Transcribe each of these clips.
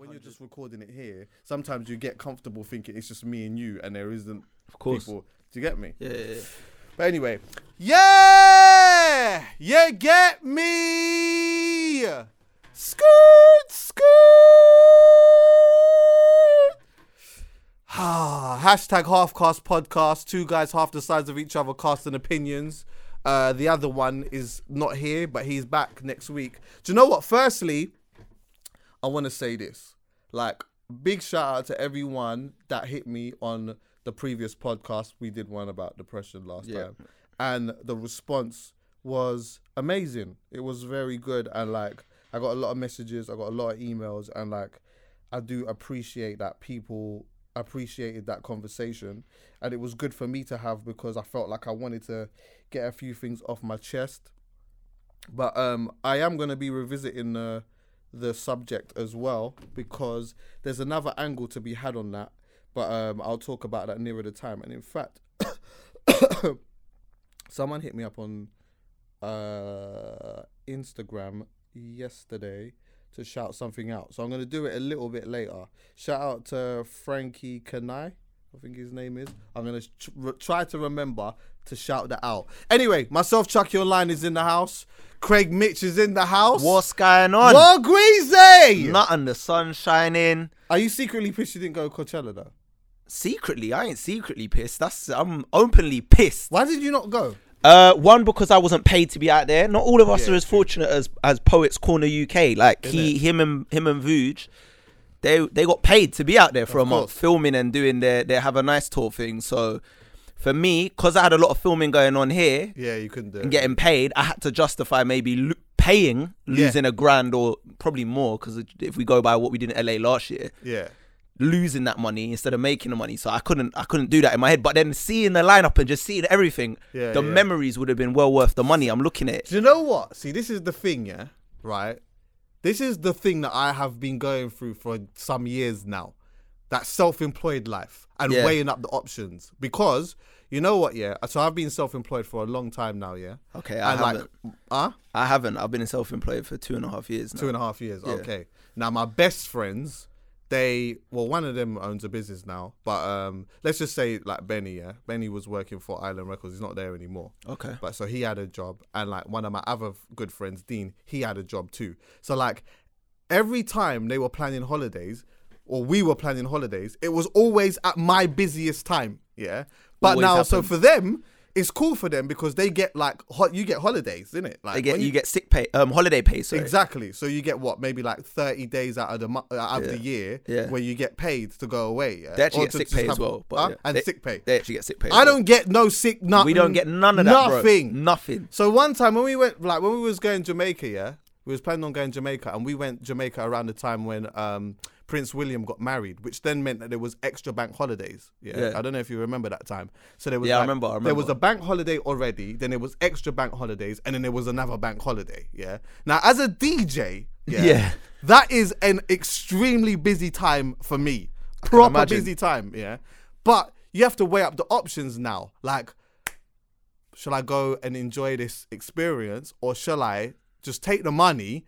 when you're just recording it here, sometimes you get comfortable thinking it's just me and you, and there isn't Of course. people. Do you get me? Yeah, yeah, yeah. But anyway, yeah, you get me. Skirt, skirt. Ah, Hashtag Halfcast Podcast. Two guys half the size of each other, casting opinions. Uh, the other one is not here, but he's back next week. Do you know what? Firstly, I want to say this. Like, big shout out to everyone that hit me on the previous podcast. We did one about depression last Yeah. time. And the response was amazing. It was very good. And, like, I got a lot of messages, I got a lot of emails. And, like, I do appreciate that people appreciated that conversation. And it was good for me to have because I felt like I wanted to get a few things off my chest. But um, I am going to be revisiting the the subject as well because there's another angle to be had on that. But um, I'll talk about that nearer the time. And in fact, someone hit me up on uh, Instagram yesterday to shout something out. So I'm going to do it a little bit later. Shout out to Frankie Kanai. I think his name is. I'm going to tr- try to remember to shout that out. Anyway, myself, Chuckie Online, is in the house. Craig Mitch is in the house. What's going on? What Greasy? Nothing. The sun shining. Are you secretly pissed you didn't go Coachella though? Secretly, I ain't secretly pissed. That's I'm openly pissed. Why did you not go? Uh, one because I wasn't paid to be out there. Not all of us Yeah, are as fortunate as as Poets Corner UK. Like he, him, and him and Vuj, they they got paid to be out there for a month course. filming and doing their their have a nice tour thing. So for me, because I had a lot of filming going on here Yeah, you couldn't do it. and getting paid, I had to justify maybe lo- paying losing a grand or probably more because if we go by what we did in LA last year, yeah. losing that money instead of making the money. So I couldn't I couldn't do that in my head. But then seeing the lineup and just seeing everything, Yeah, the yeah. memories would have been well worth the money. I'm looking at it. Do you know what? See, this is the thing, yeah? Right? This is the thing that I have been going through for some years now. That self employed life and Yeah. weighing up the options. Because, you know what, yeah? So I've been self employed for a long time now, yeah? Okay, I and haven't. like, huh? I haven't. I've been self-employed for two and a half years now. Two and a half years. Yeah. Okay. Now my best friends, they well, one of them owns a business now, but um, let's just say like Benny. Yeah, Benny was working for Island Records. He's not there anymore. Okay. But so he had a job, and like one of my other good friends, Dean, he had a job too. So like every time they were planning holidays, or we were planning holidays, it was always at my busiest time. Yeah. But Always now, so for them. It's cool for them because they get like hot. You get holidays, isn't it? Like They get when you, get sick pay, um, holiday pay. Sorry. Exactly. So you get what maybe like thirty days out of the uh, out of the year Yeah. where you get paid to go away. Yeah? They actually Or get to sick pay as well. But Huh? yeah. and They- sick pay. They actually get sick pay. I well. don't get no sick. Nothing. We don't get none of that, bro. Nothing. Nothing. So one time when we went, like when we was going to Jamaica, yeah, we was planning on going to Jamaica, and we went Jamaica around the time when um, Prince William got married, which then meant that there was extra bank holidays. Yeah, Yeah. I don't know if you remember that time. So there was Yeah, I remember, I There was a bank holiday already, then there was extra bank holidays, and then there was another bank holiday. Yeah. Now as a DJ, yeah, Yeah. that is an extremely busy time for me. Proper busy time. Yeah, but you have to weigh up the options now, like shall I go and enjoy this experience or shall I just take the money,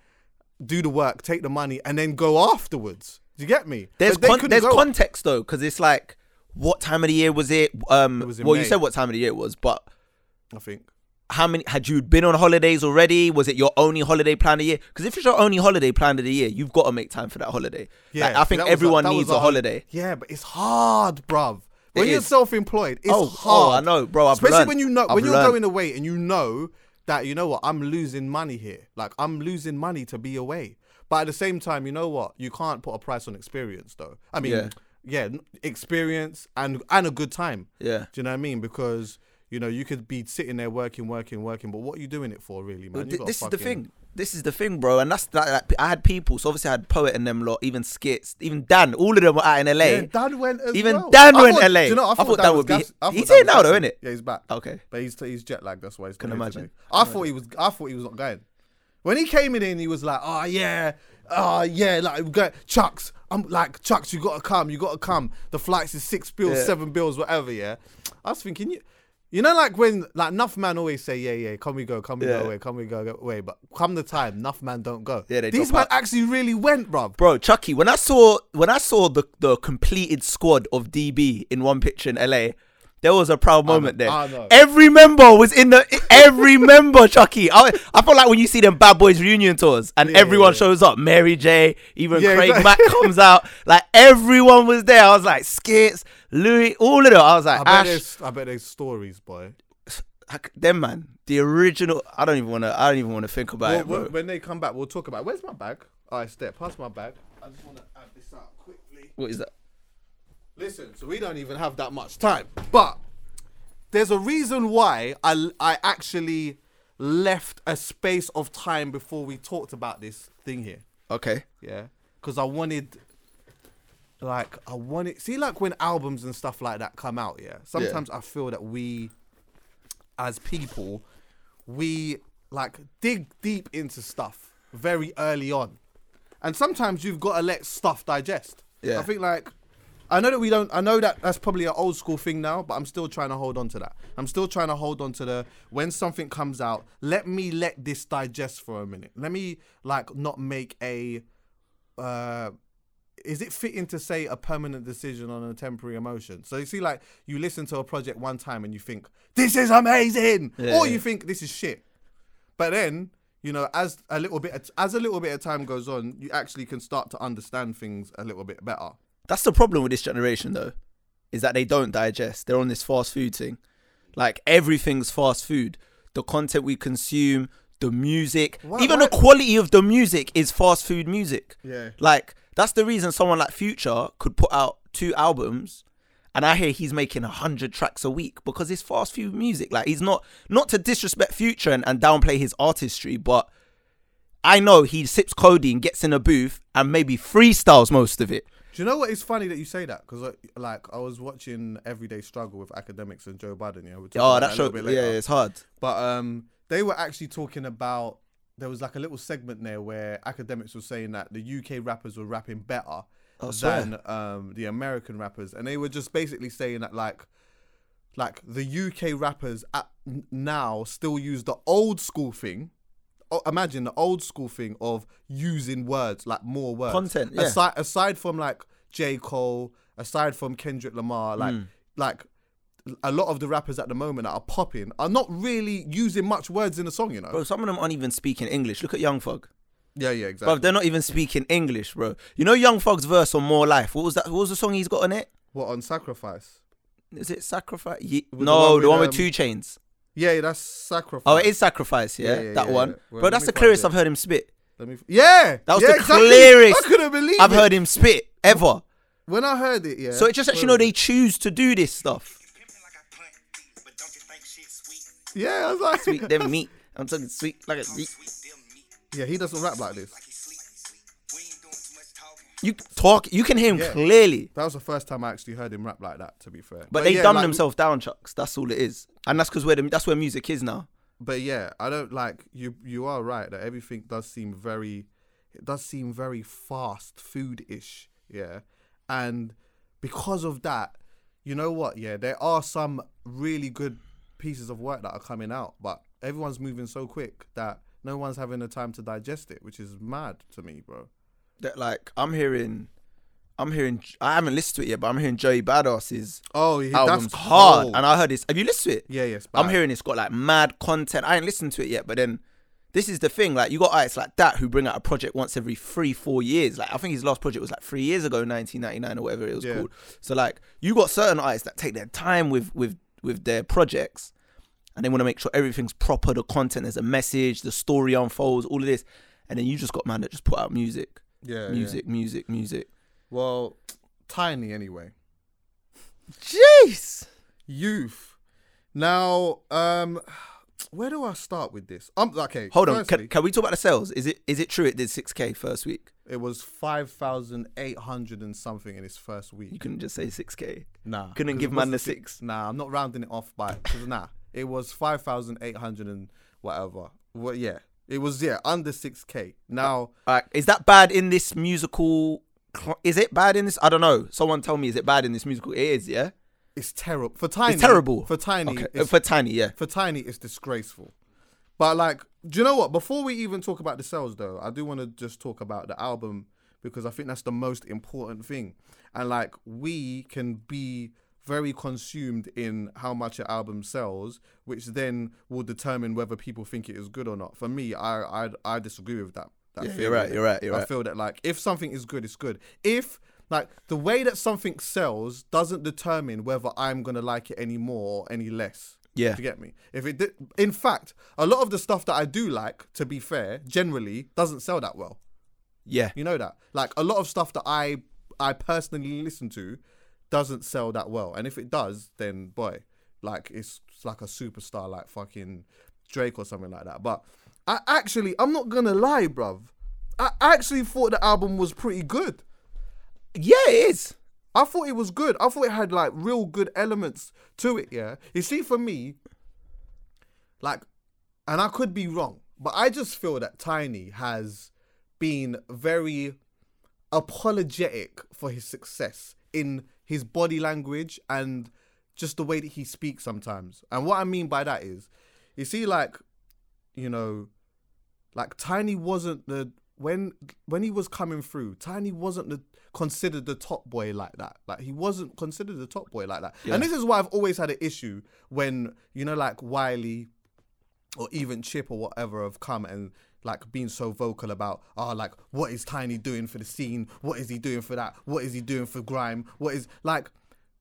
do the work, take the money, and then go afterwards? Do you get me? There's con- there's go. context though, because it's like, what time of the year was it? Um, was in well, you said what time of the year it was, but I think. how many had you been on holidays already? Was it your only holiday plan of the year? Because if it's your only holiday plan of the year, you've got to make time for that holiday. Like, I think everyone that needs was a holiday. Yeah, but it's hard, bruv. When It you're is. self-employed, it's Oh, oh, hard. I know, bro, I've Especially learned. when you know I've when you're learned. going away and you know that you know what I'm losing money here. Like I'm losing money to be away. But at the same time, you know what? You can't put a price on experience, though. I mean, Yeah. yeah, experience and and a good time. Yeah. Do you know what I mean? Because you know you could be sitting there working, working, working, but what are you doing it for, really, man? Well, You thi- gotta this is the thing. This is the thing, bro, and that's that. Like, I had people, so obviously I had poet and them lot, even skits, even Dan. All of them were out in LA. Yeah, Dan went as Even well. Dan I went thought- LA. you know, I I thought, thought Dan Dan would be- gas- I he's here now though, isn't innit? Yeah, he's back. Okay. But he's he's jet lagged. That's why he's Can imagine. I thought he was. I thought he was not going. When he came in, he was like, "Oh yeah, oh yeah, like got Chucks. I'm like Chucks. You gotta come. You gotta come. The flights is six bills, Yeah. seven bills, whatever. Yeah." I was thinking, you, You know, like when like enough man always say, "Yeah, yeah, come we go, come we Yeah. go away, come we go go away," but come the time, enough man don't go. Yeah, they these man out. actually really went, bro. Bro, Chuckie, when I saw when I saw the the completed squad of DB in one picture in LA, there was a proud moment there. Every member was in the every member, Chuckie. I, I feel like when you see them Bad Boys reunion tours and Yeah, everyone yeah. shows up, Mary J, even Yeah, Craig exactly. Mack comes out, like everyone was there. I was like Skits, Louis, all of them. I was like bet Ash, there's, I bet there's stories, boy. I them man, the original. I don't even want to. I don't even want to think about Well, it, when- when they come back, we'll talk about. It. Where's my bag? All right, step. Pass my bag. I just want to add this out quickly. what is that? Listen, so we don't even have that much time, but there's a reason why I I actually left a space of time before we talked about this thing here. Okay. Yeah, because I wanted, like, I wanted. See, like when albums and stuff like that come out. Yeah, sometimes I feel that we, as people, we like dig deep into stuff very early on, and sometimes you've got to let stuff digest. Yeah. I think like. I know that we don't. I know that that's probably an old school thing now, but I'm still trying to hold on to that. I'm still trying to hold on to the when something comes out. Let me let this digest for a minute. Let me like not make a. Uh, is it fitting to say a permanent decision on a temporary emotion? So you see, like you listen to a project one time and you think this is amazing, Yeah, or yeah. you think this is shit. But then you know, as a little bit as a little bit of time goes on, you actually can start to understand things a little bit better. That's the problem with this generation, though, is that they don't digest. They're on this fast food thing. Like everything's fast food. The content we consume, the music, Why- even why- the quality of the music is fast food music. Yeah. Like that's the reason someone like Future could put out two albums, and I hear he's making a hundred tracks a week because it's fast food music. Like he's not not to disrespect Future and, and downplay his artistry, but I know he sips codeine, gets in a booth, and maybe freestyles most of it. Do you know what? It's funny that you say that because, like, I was watching Everyday Struggle with Akademiks and Joe Budden. Yeah, Oh, that show, little yeah, it's hard. But um, they were actually talking about. There was like a little segment there where Akademiks were saying that the UK rappers were rapping better than um, the American rappers, and they were just basically saying that like, like the UK rappers at now still use the old school thing. Imagine the old school thing of using words like more words Content, yeah. aside aside from like J Cole, aside from Kendrick Lamar, like Mm. like a lot of the rappers at the moment that are popping are not really using much words in the song, you know. Bro, some of them aren't even speaking English. Look at Young Thug. Yeah, yeah, Bro, exactly. they're not even speaking English, bro. You know Young Thug's verse on More Life. What was that? What was the song he's got on it? what on sacrifice? Is it Sacrifice? Ye- With the no, one the one with um, 2 Chainz. Yeah, that's sacrifice. Oh, it is Sacrifice, yeah, Yeah, yeah, that yeah, one. Well, bro, that's the clearest. I've heard him spit. Let me. F- yeah, That was the exactly. clearest I couldn't believe I've it. heard him spit ever. when I heard it. Yeah. So it just lets you know they choose to do this stuff. Yeah, I was like, Sweet them meat. I'm talking sweet like a meat. yeah, he doesn't rap like this. You talk, you can hear him Yeah. clearly. That was the first time I actually heard him rap like that. To be fair, But, they yeah, dumb like, themselves down, Chucks. That's all it is, and that's because where the, that's where music is now. but yeah, I don't like you. You are right that everything does seem very, it does seem very fast food ish. Yeah, and because of that, you know what? Yeah, there are some really good pieces of work that are coming out, but everyone's moving so quick that no one's having the time to digest it, which is mad to me, bro. That like I'm hearing, I'm hearing. I haven't listened to it yet, but I'm hearing Joey Badass's Oh, yeah, album's that's hard, and I heard this. Have you listened to it? yeah, yes, I'm hearing it's got like mad content. I ain't listened to it yet, but then this is the thing. Like you got artists like that who bring out a project once every three, four years. Like I think his last project was like three years ago, 1999 or whatever it was Yeah. called. So like you got certain artists that take their time with with with their projects, and they want to make sure everything's proper. The content, there's a message, the story unfolds, all of this, and then you just got man that just put out music, yeah, yeah. music, music, music. Well, Tinie anyway. Jeez. Youth. Now, um, where do I start with this? Um, okay. Hold on. Can, can we talk about the sales? Is it is it true it did 6k first week? it was five thousand eight hundred and something in its first week. You couldn't just say 6k. Nah, Couldn't give man the six. Nah, I'm not rounding it off by. Cause nah, it was five thousand eight hundred and whatever. Well, yeah, it was yeah under six k. Now, Alright, is that bad in this musical? Is it bad in this? I don't know. Someone tell me, is it bad in this musical? It is, yeah. it's terrible for Tinie. It's terrible. for Tinie. Okay. It's, For Tinie, yeah. for Tinie, it's disgraceful. But like, do you know what? Before we even talk about the sales, though, I do want to just talk about the album because I think that's the most important thing. And like, we can be very consumed in how much an album sells, which then will determine whether people think it is good or not. For me, I I, I disagree with that. that Yeah, you're right, you're right, you're I right. feel that like if something is good, it's good. If like the way that something sells doesn't determine whether I'm gonna like it any more or any less. Yeah. Do you get me? If it did, in fact, a lot of the stuff that I do like, to be fair, generally doesn't sell that well. Yeah. You know that. Like a lot of stuff that I I personally listen to doesn't sell that well. And if it does, then boy, like it's, it's like a superstar like fucking Drake or something like that. But I actually I'm not gonna lie, bruv. I actually thought the album was pretty good. Yeah, it is. I thought it was good. I thought it had like real good elements to it, yeah. You see, for me, like, and I could be wrong, but I just feel that Tinie has been very apologetic for his success in his body language and just the way that he speaks sometimes. And what I mean by that is, you see, like, you know, like Tinie wasn't the when when he was coming through, Tinie wasn't the considered the top boy like that. Like he wasn't considered the top boy like that. Yeah. And this is why I've always had an issue when, you know, like Wiley or even Chip or whatever have come and like being so vocal about oh like what is Tinie doing for the scene? What is he doing for that? What is he doing for grime? What is like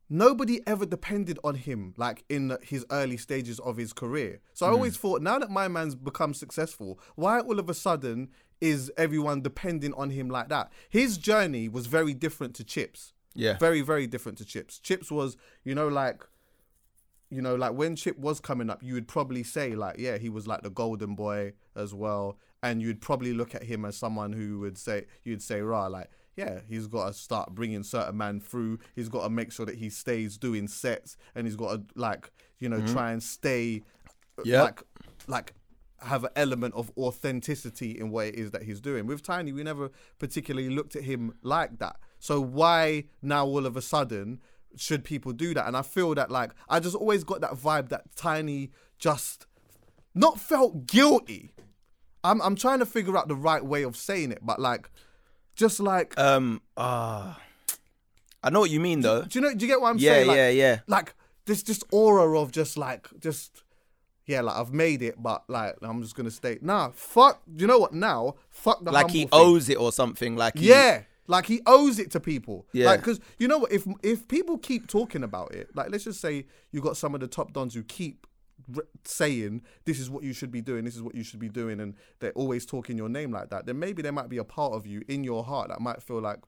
nobody ever depended on him like in his early stages of his career. So I hmm. always thought now that my man's become successful, why all of a sudden is everyone depending on him like that? His journey was very different to Chip's. Yeah. Very, very different to Chips. Chips was, you know, like, you know, like when Chip was coming up, you would probably say, like, yeah, he was like the golden boy as well. And you'd probably look at him as someone who would say, you'd say, rah, like, yeah, he's got to start bringing certain man through. He's got to make sure that he stays doing sets and he's got to, like, you know, try and stay, uh, Yep. like, like, have an element of authenticity in what it is that he's doing. With Tinie, we never particularly looked at him like that. So why now all of a sudden should people do that? And I feel that like I just always got that vibe that Tinie just not felt guilty. I'm I'm trying to figure out the right way of saying it, but like just like Um. Ah. I know what you mean though. do you know do you get what I'm Yeah, saying? Like, yeah, yeah. like this this aura of just like just yeah, like I've made it, but like I'm just gonna stay. Nah, fuck. You know what? Now, fuck the Like he thing. owes it or something. Like he, Yeah, like he owes it to people. Yeah. like because you know what? If if people keep talking about it, like let's just say you got some of the top dons who keep saying this is what you should be doing, this is what you should be doing, and they're always talking your name like that. Then maybe there might be a part of you in your heart that might feel like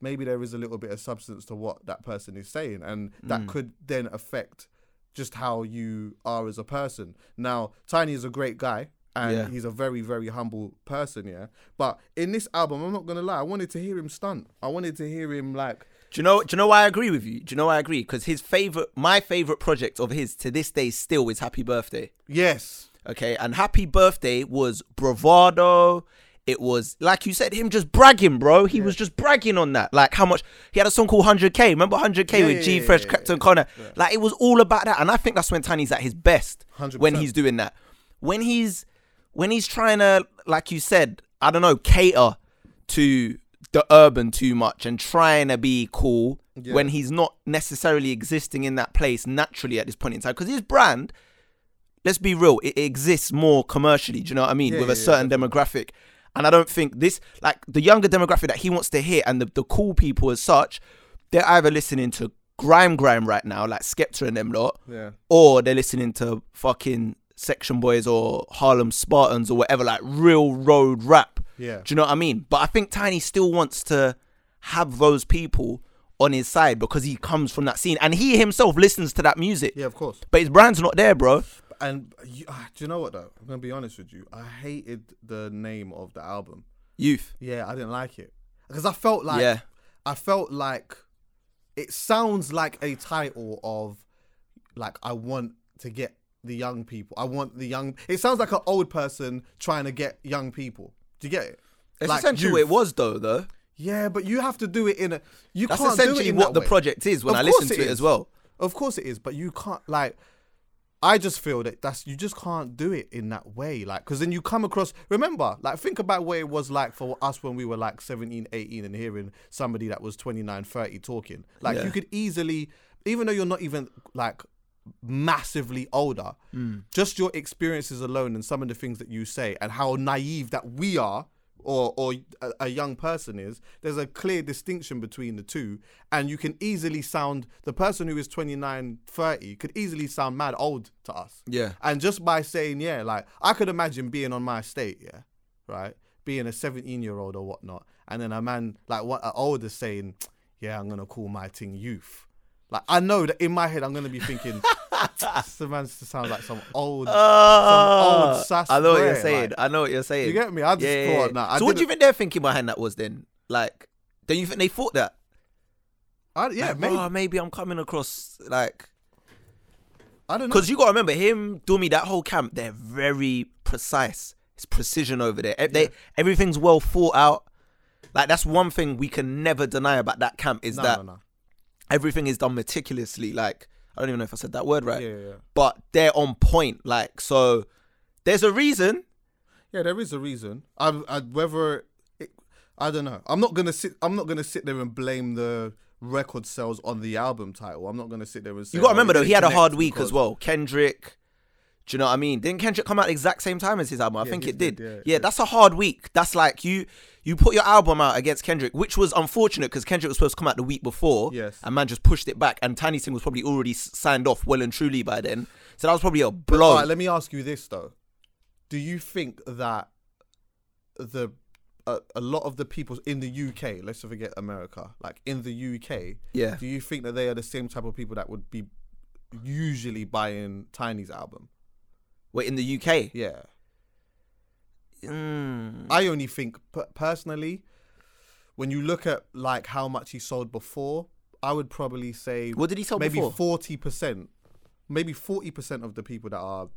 maybe there is a little bit of substance to what that person is saying, and that Mm. could then affect just how you are as a person. Now, Tinie is a great guy. And Yeah. he's a very, very humble person, yeah. But in this album, I'm not gonna lie, I wanted to hear him stunt. I wanted to hear him like, Do you know? Do you know why I agree with you? Do you know why I agree? Because his favorite, my favorite project of his to this day still is Happy Birthday. yes, Okay, and Happy Birthday was bravado. It was like you said, him just bragging, bro. He was just bragging on that. Like how much he had a song called 100K. Remember 100K Yeah, with yeah, G yeah, Fresh, yeah, Clapton, Connor. Like it was all about that, and I think that's when Tinie's at his best. 100%. When he's doing that, when he's when he's trying to, like you said, I don't know, cater to the urban too much and trying to be cool when he's not necessarily existing in that place naturally at this point in time. Because his brand, let's be real, it exists more commercially. Do you know what I mean? Yeah, With yeah, a yeah, certain demographic. And I don't think this, like the younger demographic that he wants to hit and the, the cool people as such, they're either listening to grime grime right now, like Skepta and them lot, yeah, or they're listening to fucking Section Boys or Harlem Spartans or whatever, like real road rap. Yeah, Do you know what I mean? But I think Tinie still wants to have those people on his side because he comes from that scene and he himself listens to that music. yeah, of course. But his brand's not there, bro. And you, ah, do you know what though? I'm gonna be honest with you. I hated the name of the album. Youth. Yeah, I didn't like it because I felt like yeah. I felt like it sounds like a title of like I want to get the young people. I want the young. It sounds like an old person trying to get young people. Do you get it? It's Like essentially what it was though, though. Yeah, but you have to do it in a. You That's can't do it essentially in what that the way. project is when Of I listen to it it is. as well. Of course it is, but you can't like. I just feel that that's you just can't do it in that way, like because then you come across. Remember, like think about what it was like for us when we were like 17, 18 and hearing somebody that was 29, 30 talking. Like Yeah. you could easily, even though you're not even like massively older, Hmm. just your experiences alone and some of the things that you say and how naive that we are or or a, a young person is there's a clear distinction between the two. And you can easily sound the person who is 29 30 could easily sound mad old to us. Yeah. and just by saying yeah like i could imagine being on my estate yeah right? Being a 17 year old or whatnot. And then a man like what an older saying yeah i'm gonna call my thing youth like i know that in my head i'm gonna be thinking this man sounds like some old Ah, old sass I know what you're saying. like- I know what you're saying. You get me? I just Yeah, yeah, thought, yeah. nah, I so what do you think they're thinking behind that was then? Like, don't you think they thought that? I, yeah like, maybe "Oh, maybe I'm coming across like i don't know because you got to remember him, Dumi, that whole camp. They're very precise. It's precision over there. They everything's well thought out. Like that's one thing we can never deny about that camp is no, that no, no. Everything is done meticulously. Like I don't even know if I said that word right, Yeah, yeah, yeah. but they're on point. Like so, there's a reason. Yeah, there is a reason. I, I whether it, I don't know. I'm not gonna sit. I'm not gonna sit there and blame the record sales on the album title. I'm not gonna sit there and say. You got to oh, remember though, he had a hard week as well. Kendrick. Do you know what I mean? Didn't Kendrick come out the exact same time as his album? I Yeah, think it did. did, yeah, yeah, that's a hard week. That's like you you put your album out against Kendrick, which was unfortunate because Kendrick was supposed to come out the week before. Yes. And man just pushed it back. And Tinie Sing was probably already signed off well and truly by then. So that was probably a But, blow. let me ask you this though: Do you think that the a, a lot of the people in the UK, let's forget America, like in the UK, yeah. do you think that they are the same type of people that would be usually buying Tinie's album? Wait, in the UK? Yeah. Mm. I only think personally, when you look at like how much he sold before, I would probably say What did he sell maybe forty percent, maybe forty percent of the people that are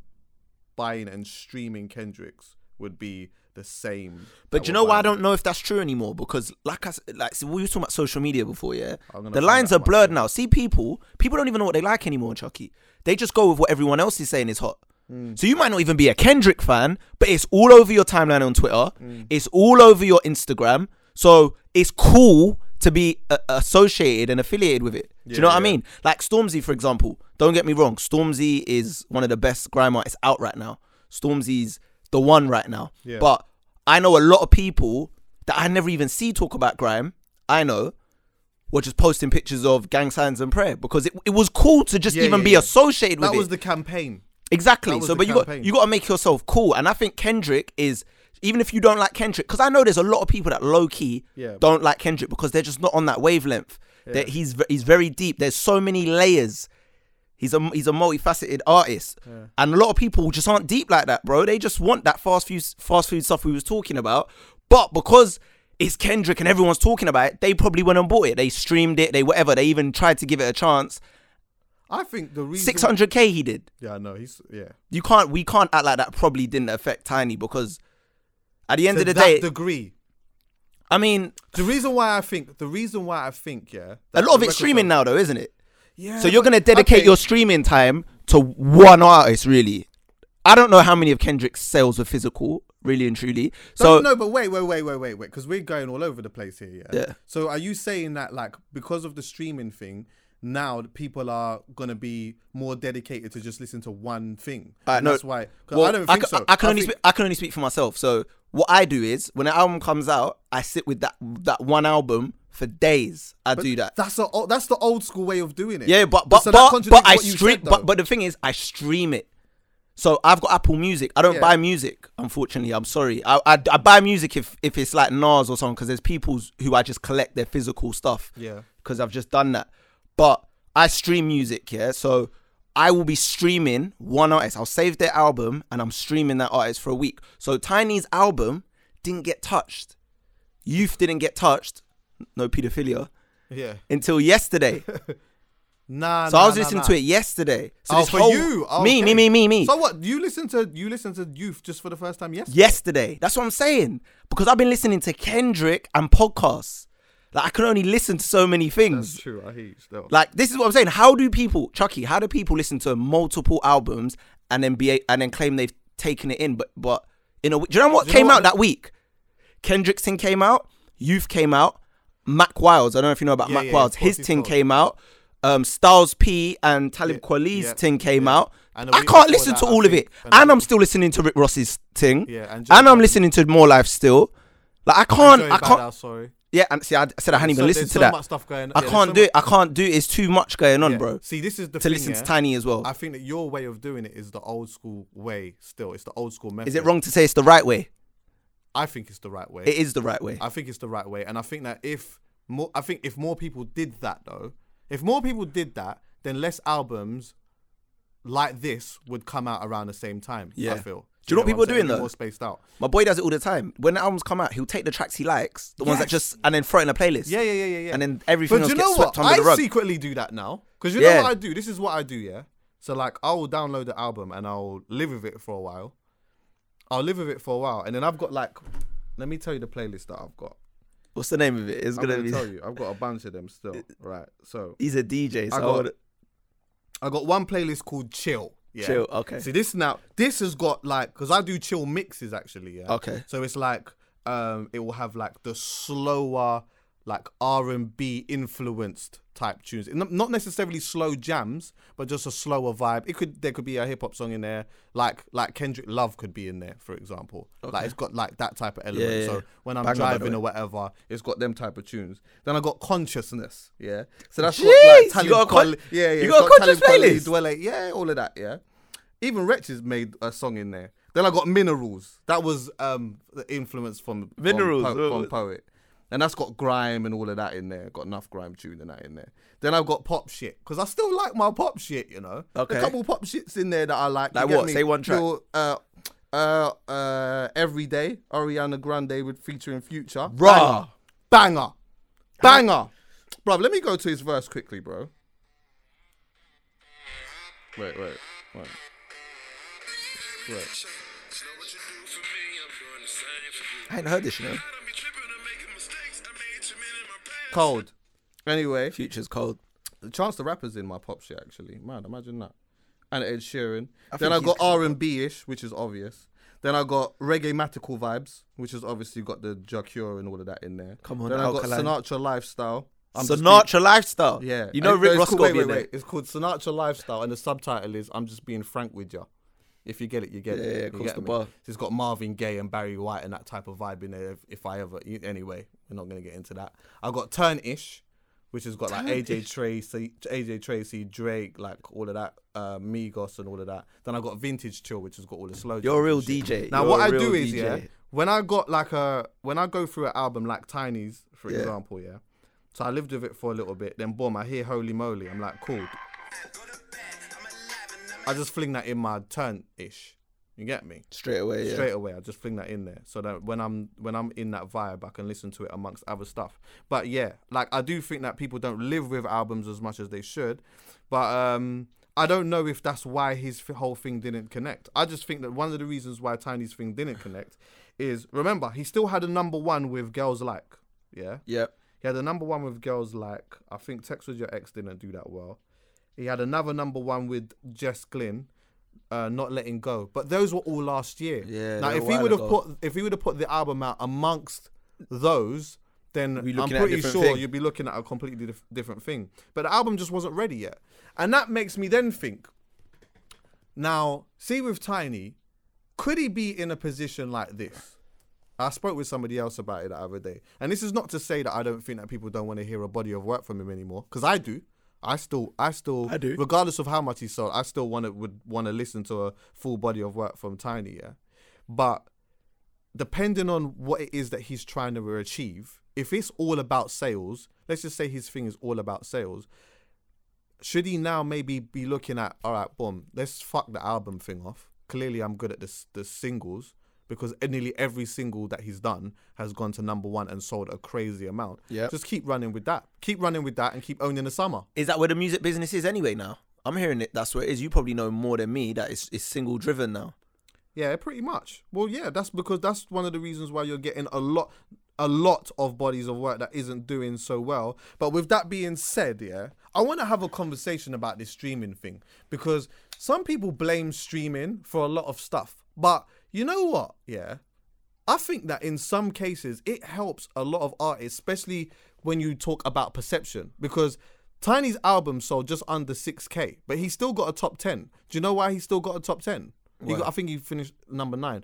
buying and streaming Kendricks would be the same. But do you know why I don't know if that's true anymore? Because like I like so we were talking about social media before, yeah. The lines are blurred now. See, people, people don't even know what they like anymore, Chuckie. They just go with what everyone else is saying is hot. Mm. So you might not even be a Kendrick fan, but it's all over your timeline on Twitter. Mm. It's all over your Instagram. So it's cool to be uh, associated and affiliated with it. Do you Yeah, know what I mean? Like Stormzy, for example. Don't get me wrong. Stormzy is one of the best grime artists out right now. Stormzy's the one right now. Yeah. But I know a lot of people that I never even see talk about grime. I know. Were just posting pictures of gang signs and prayer because it, it was cool to just Yeah, even yeah, be yeah. associated with That it. was the campaign. Exactly. So, but you got you got to make yourself cool, and I think Kendrick is even if you don't like Kendrick, because I know there's a lot of people that low key Yeah. don't like Kendrick because they're just not on that wavelength. That he's he's very deep. There's so many layers. He's a he's a multifaceted artist, and a lot of people just aren't deep like that, bro. They just want that fast food fast food stuff we was talking about, but because it's Kendrick and everyone's talking about it, they probably went and bought it. They streamed it. They whatever. They even tried to give it a chance. I think the reason. Six hundred k he did. Yeah, I know. He's yeah. You can't. We can't act like that. Probably didn't affect Tinie because at the end to of the that day, degree. I mean, The reason why I think the reason why I think yeah. a lot of it's streaming now, though, isn't it? Yeah. So you're gonna dedicate okay. your streaming time to one artist, really. I don't know how many of Kendrick's sales were physical, really and truly. So no, no, but wait, wait, wait, wait, wait, wait, because we're going all over the place here. Yeah. Yeah. So are you saying that like because of the streaming thing, now people are gonna be more dedicated to just listen to one thing? Uh, And no. that's why. well, I don't think ca- so. I can only think- speak, I can only speak for myself. So what I do is when an album comes out, I sit with that that one album for days. I do that. That's the that's the old school way of doing it. Yeah, but but so but, but I stream. said. But but the thing is, I stream it. So I've got Apple Music. I don't Yeah. buy music, unfortunately. I'm sorry. I, I, I buy music if if it's like Nas or something because there's people who I just collect their physical stuff. Yeah. Because I've just done that. But I stream music, yeah. So I will be streaming one artist. I'll save their album and I'm streaming that artist for a week. So Tinie's album didn't get touched. Youth didn't get touched. No pedophilia yeah. until yesterday. Nah. So nah, I was nah, listening nah. to it yesterday. So oh, this for whole- you, oh, me, Okay. me, me, me, me. So what? You listen to you listen to Youth just for the first time yesterday? yesterday. That's what I'm saying. Because I've been listening to Kendrick and podcasts. Like I can only listen to so many things. That's true. I you still. Like this is what I'm saying. How do people, Chuckie? How do people listen to multiple albums and then be a, and then claim they've taken it in? But but in a, do you know what Do know came what out that week? Kendrick's thing came out. Youth came out. Mack Wilds. I don't know if you know about Yeah, Mack yeah, Wilds. His thing came out. Um, Styles P and Talib Yeah, Kweli's yeah, thing came yeah. out. I can't listen that, to I all of think it, and I'm still listening to Rick Ross's thing. Yeah, and and I'm listening to More Life still. Like I can't, I can't. Sorry. Yeah, and see, I said I hadn't even So listened to so that. much stuff going. I yeah, can't so do it. I can't do it. It's too much going on, yeah. bro. See, this is the To thing, listen yeah? to Tinie as well. I think that your way of doing it is the old school way. Still, it's the old school method. Is it wrong to say it's the right way? I think it's the right way. It is the right way. I think it's the right way, and I think that if more, I think if more people did that though, if more people did that, then less albums like this would come out around the same time. Yeah. I feel. Do you know what people are doing, though? More spaced out. My boy does it all the time. When the albums come out, he'll take the tracks he likes, the ones that just, and then throw it in a playlist. Yeah, yeah, yeah, yeah, yeah. And then everything but else you know gets what? swept under I the rug. I secretly do that now because you Yeah. know what I do. This is what I do. Yeah. So like, I will download the album and I'll live with it for a while. I'll live with it for a while, and then I've got like, let me tell you the playlist that I've got. What's the name of it? It's I'm gonna gonna be. tell you. I've got a bunch of them still. Right. So He's a DJ, so I got- I got one playlist called Chill. Yeah. chill. Okay. See this now. This has got like because I do chill mixes actually. Yeah. Okay. So it's like um it will have like the slower like R and B influenced type tunes. Not necessarily slow jams, but just a slower vibe. It could there could be a hip hop song in there, like like Kendrick Love could be in there, for example. Like it's got like that type of element. Yeah, yeah, So yeah. when I'm driving or whatever, it's got them type of tunes. Then I got consciousness, yeah. So that's Jeez, what like you got a con- Kweli- yeah, yeah. you it's got a conscious playlist? Yeah, all of that, yeah. Even Wretch has made a song in there. Then I got Minerals. That was um the influence from from Minerals, Po- oh. from Poet. And that's got grime and all of that in there. Got enough grime tune and that in there. Then I've got pop shit because I still like my pop shit. You know, Okay. a couple pop shits in there that I like. Like what? me? Say one track. Little, uh, uh, uh, every day, Ariana Grande with featuring Future. Banger, banger, banger. Bro, let me go to his verse quickly, bro. Wait, wait, wait. Wait. I ain't heard this, you know. Cold. Anyway, Future's cold. The chance the Rapper's in my pop shit actually. Man, imagine that. And Ed Sheeran. I then I he's got kind R and B ish, which is obvious. Then I got reggae matical vibes, which has obviously got the Jah Cure and all of that in there. Come on, Then I got Alkaline. Sinatra lifestyle. I'm just Sinatra lifestyle. yeah, You know And Rick it's Ross called- got wait, wait, wait. It's called Sinatra lifestyle, and the subtitle is "I'm just being frank with you." If you get it, you get Yeah, it. yeah, You of the me? bar. It's got Marvin Gaye and Barry White and that type of vibe in there. If, if I ever, anyway, we're not gonna get into that. I got Turn Ish, which has got like AJ Tracey, AJ Tracey, Drake, like all of that, uh, Migos and all of that. Then I got Vintage Chill, which has got all the slow. You're a real jams and shit. DJ. Now You're what I do is DJ. yeah, when I got like a when I go through an album like Tinie's, for Yeah. example, yeah. So I lived with it for a little bit. Then boom, I hear Holy Moly. I'm like, cool. I just fling that in my turn ish. You get me? Straight away, yeah. Straight away, I just fling that in there so that when I'm when I'm in that vibe, I can listen to it amongst other stuff. But yeah, like I do think that people don't live with albums as much as they should. But um, I don't know if that's why his f- whole thing didn't connect. I just think that one of the reasons why Tinie's thing didn't connect is remember he still had a number one with Girls Like, yeah. Yep. He had a number one with girls like I think Text with Your Ex didn't do that well. He had another number one with Jess Glynne, uh, not letting go. But those were all last year. Yeah, Now if he would have put if he would have put the album out amongst those, then I'm looking at a pretty sure thing. you'd be looking at a completely dif- different thing. But the album just wasn't ready yet, and that makes me then think. Now, see with Tinie, could he be in a position like this? I spoke with somebody else about it the other day, and this is not to say that I don't think that people don't want to hear a body of work from him anymore, because I do. I still, I still, I do. regardless of how much he sold, I still want to would want to listen to a full body of work from Tinie, yeah. But depending on what it is that he's trying to achieve, if it's all about sales, let's just say his thing is all about sales, should he now maybe be looking at all right, boom, let's fuck the album thing off. Clearly, I'm good at the the singles because nearly every single that he's done has gone to number one and sold a crazy amount. Yeah. Just keep running with that. Keep running with that and keep owning the summer. Is that where the music business is anyway now? I'm hearing it. That's where it is. You probably know more than me that it's, it's single driven now. Yeah, pretty much. Well, yeah, that's because that's one of the reasons why you're getting a lot. a lot of bodies of work that isn't doing so well. But with that being said, yeah, I want to have a conversation about this streaming thing because some people blame streaming for a lot of stuff. But you know what? Yeah. I think that in some cases it helps a lot of artists, especially when you talk about perception, because Tinie's album sold just under 6k, but he still got a top 10. Do you know why he still got a top 10? I think he finished number nine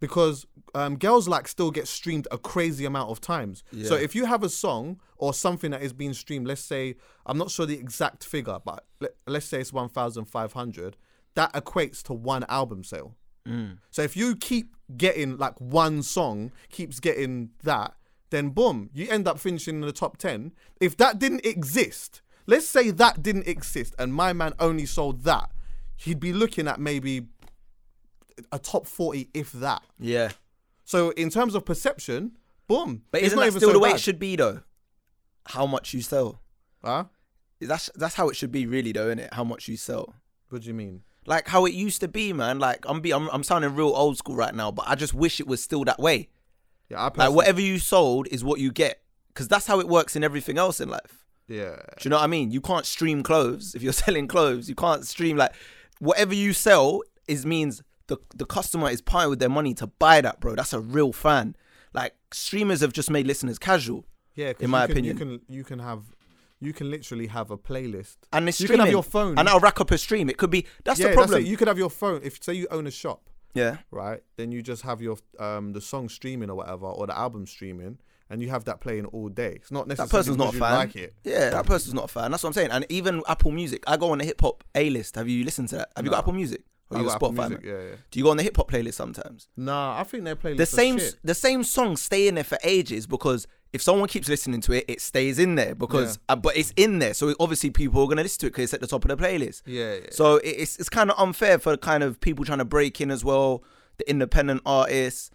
because um, Girls Like still gets streamed a crazy amount of times. So if you have a song or something that is being streamed, let's say, I'm not sure the exact figure, but let, let's say it's 1,500, that equates to one album sale. Mm. So if you keep getting like one song keeps getting that, then boom, you end up finishing in the top 10. If that didn't exist, let's say that didn't exist and my man only sold that, he'd be looking at maybe a top 40 if that. Yeah. So in terms of perception, boom. But it's isn't not that still so the way bad. it should be though? How much you sell. Huh? That's that's how it should be really though, isn't it? How much you sell. What do you mean? Like how it used to be, man. Like I'm be I'm, I'm sounding real old school right now, but I just wish it was still that way. Yeah, I Like whatever you sold is what you get. Cause that's how it works in everything else in life. Yeah. Do you know what I mean? You can't stream clothes if you're selling clothes. You can't stream like whatever you sell is means the the customer is paying with their money to buy that, bro. That's a real fan. Like streamers have just made listeners casual. Yeah, in my can, opinion. you can you can have you can literally have a playlist. And it's you streaming. can have your phone. and that'll rack up a stream. It could be that's yeah, the problem. That's. You could have your phone. If say you own a shop, yeah. right? Then you just have your um the song streaming or whatever, or the album streaming, and you have that playing all day. It's not necessarily That person's not a fan. like it. Yeah, that person's not a fan. That's what I'm saying. And even Apple Music, I go on the hip hop A list. Have you listened to that? Have you got Apple Music? Or I you got got Apple Spotify? Music, yeah, yeah. Do you go on the hip hop playlist sometimes? Nah, I think their playlist The same the same songs stay in there for ages because if someone keeps listening to it, it stays in there because uh, but it's in there. So obviously people are gonna listen to it because it's at the top of the playlist. Yeah, yeah. So it's it's kind of unfair for kind of people trying to break in as well, the independent artists.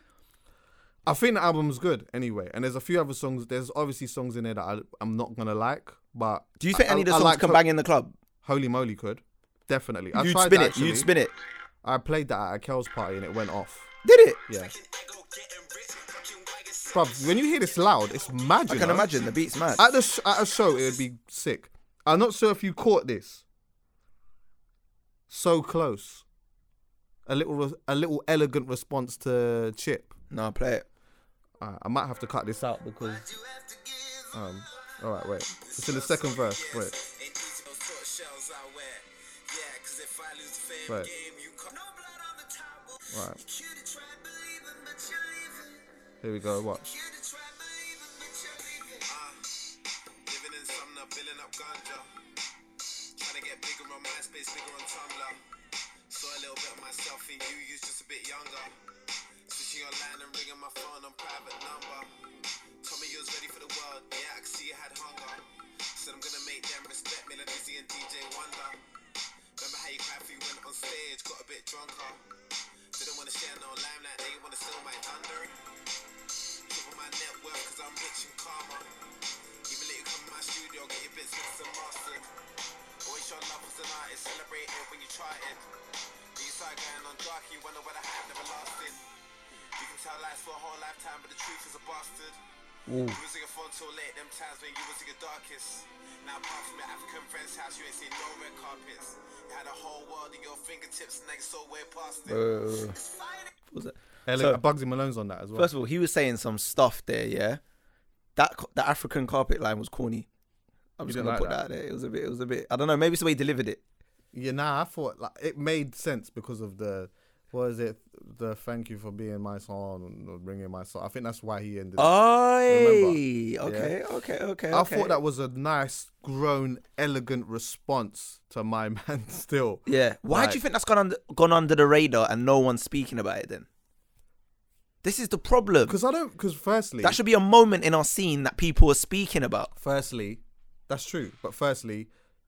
I think the album's good anyway, and there's a few other songs. There's obviously songs in there that I, I'm not gonna like, but Do you think I- any of the I songs like can Ho- bang in the club? Holy moly, could definitely. I You'd tried spin that, it. actually. You'd spin it. I played that at a Kel's party and it went off. Did it? Yeah. Bruv, when you hear this loud, it's mad. I can know? imagine the beats mad. At the sh- at a show, it would be sick. I'm not sure if you caught this. So close. A little, re- a little elegant response to Chip. No, play it. Alright, I might have to cut this out because. Um. All right, wait. It's in the second verse. Wait. Right. Right. Here we go. Watch. Ah, living in Sumner, filling up ganja. Trying to get bigger on MySpace, bigger on Tumblr. Saw a little bit of myself in you, you was just a bit younger. Switching online and ringing my phone on private number. Told me you was ready for the world, yeah, I could see you had hunger. Said I'm gonna make them respect me like Lizzie and DJ Wonder. Remember how you cried for you went on stage, got a bit drunker. Didn't wanna share no limelight, now you wanna steal my thunder. Triple my net worth cause I'm rich and calmer. Even let you come in my studio, get your bits mixed and mastered. Always show love as an artist, celebrate it when you charted. Then you start going on dark, you wonder why the hype never lasted. You can tell lies for a whole lifetime, but the truth is a bastard. You was in your phone till late, them times when you was in your darkest. Now apart from your African friend's house, you ain't seen no red carpets. You had a whole world in your fingertips, and they so way past it. Uh, what was it? Hey, So- Bugsy Malone's on that as well. First of all, he was saying some stuff there. Yeah, that the African carpet line was corny. I'm You just gonna like put that? that there. It was a bit. It was a bit. I don't know. Maybe it's the way he delivered it. Yeah, nah, I thought like it made sense because of the what is it? The thank you for being my son bringing my son. I think that's why he ended. Oh, up. Okay, okay, okay. I okay. thought that was a nice, grown, elegant response to my man. Still, Yeah. Why do you think that's gone under gone under the radar and no one's speaking about it? Then this is the problem. because I don't. Because firstly, That should be a moment in our scene that people are speaking about. firstly, that's true. But firstly,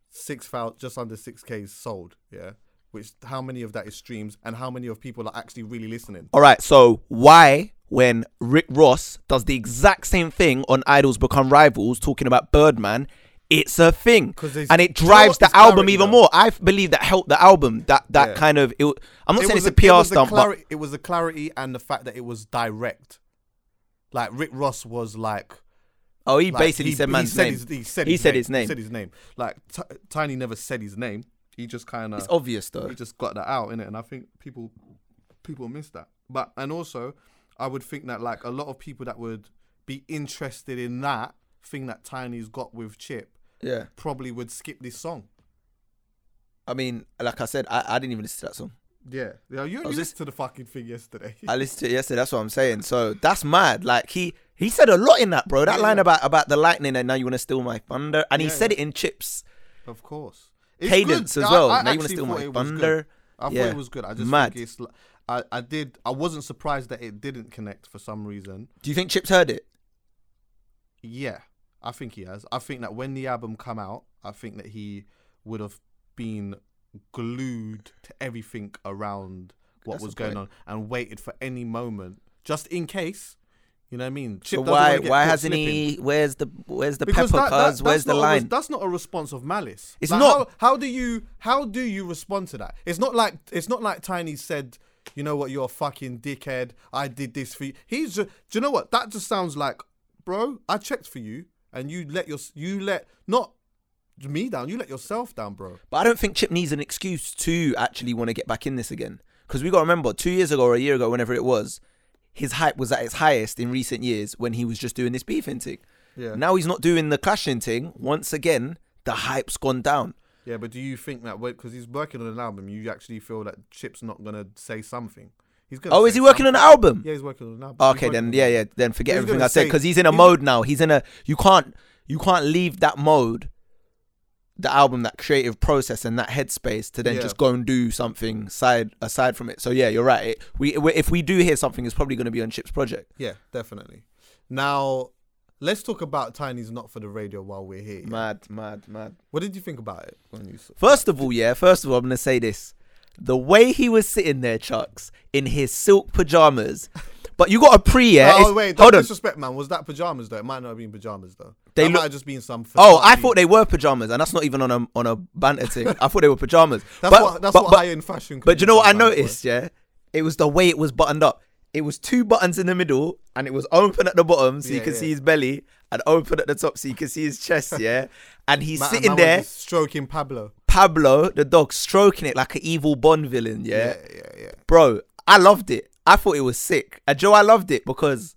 six thousand, just under six k sold. Yeah, which how many of that is streams and how many of people are actually really listening? All right. So why, when Rick Ross does the exact same thing on Idols Become Rivals, talking about Birdman, it's a thing and it do you know drives the album even though. more. I believe that helped the album. That that Yeah. kind of. It, I'm not It saying it's a it PR stunt, clari- it was the clarity and the fact that it was direct. Like Rick Ross was like. Oh, he like, basically he, said he man's said name. His, he said, He his said name. his name. He said his name. Like T- Tinie never said his name. He just kind of It's obvious though. he just got that out in it, and I think people people miss that. But and also, I would think that like a lot of people that would be interested in that thing that Tinie's got with Chip Yeah. probably would skip this song. I mean, like I said, I, I didn't even listen to that song. Yeah, yeah. You, listened to the fucking thing yesterday. I listened to it yesterday. That's what I'm saying. So that's mad. Like he he said a lot in that, bro. That Yeah, line yeah. about about the lightning and now you want to steal my thunder, and he said yeah. it in chips of course, It's cadence good. as well. I now you want to steal thought my it was good. thunder. I Yeah. thought it was good. I just Mad. think it's. I I did. I wasn't surprised that it didn't connect for some reason. Do you think Chips heard it? Yeah, I think he has. I think that when the album come out, I think that he would have been glued to everything around what That's was going on and waited for any moment, just in case. You know what I mean? So Chip doesn't why why hasn't slipping. he? Where's the where's the Because pepper? that, that- Cuz where's that's the not a that's not a response of malice. It's Like, not. How, how do you how do you respond to that? It's not like it's not like Tinie said, you know what, you're a fucking dickhead. I did this for you. He's just, do you know what? That just sounds like, bro. I checked for you, and you let your you let not me down. You let yourself down, bro. But I don't think Chip needs an excuse to actually want to get back in this again. Because we got to remember, two years ago or a year ago, whenever it was, his hype was at its highest in recent years when he was just doing this beefing thing. Yeah. Now he's not doing the clashing thing. Once again, the hype's gone down. Yeah, but do you think that because he's working on an album, you actually feel that Chip's not gonna say something? He's gonna. Oh, is he working on an album? Yeah, he's working on an album. Okay, then yeah, yeah. Then forget He's everything I said because he's in a mode now. He's in a you can't you can't leave that mode, the album, that creative process, and that headspace to then Yeah. just go and do something side aside from it. So yeah, you're right. It, we, if we do hear something, it's probably going to be on Chip's project. Yeah, definitely. Now, let's talk about Tinie's Not for the Radio while we're here. yeah? Mad, mad, mad. What did you think about it when you saw First of all, yeah. First of all, I'm gonna say this: the way he was sitting there, Chucks, in his silk pajamas. But you got a pre, yeah. Oh It's- wait, don't hold on. disrespect, man. Was that pajamas though? It might not have been pajamas though. They that look- might have just been some. Oh, I thought they were pajamas, and that's not even on a on a banter thing. I thought they were pajamas. That's but, what that's but, what high end fashion. but do you know what I noticed? Yeah, it was the way it was buttoned up. It was two buttons in the middle, and it was open at the bottom so you Yeah, can yeah. see his belly, and open at the top so you can see his chest. Yeah, and he's Ma- sitting man there, stroking Pablo. Pablo, the dog, stroking it like an evil Bond villain. Yeah, yeah, yeah, yeah. bro, I loved it. I thought it was sick. And Joe, I loved it because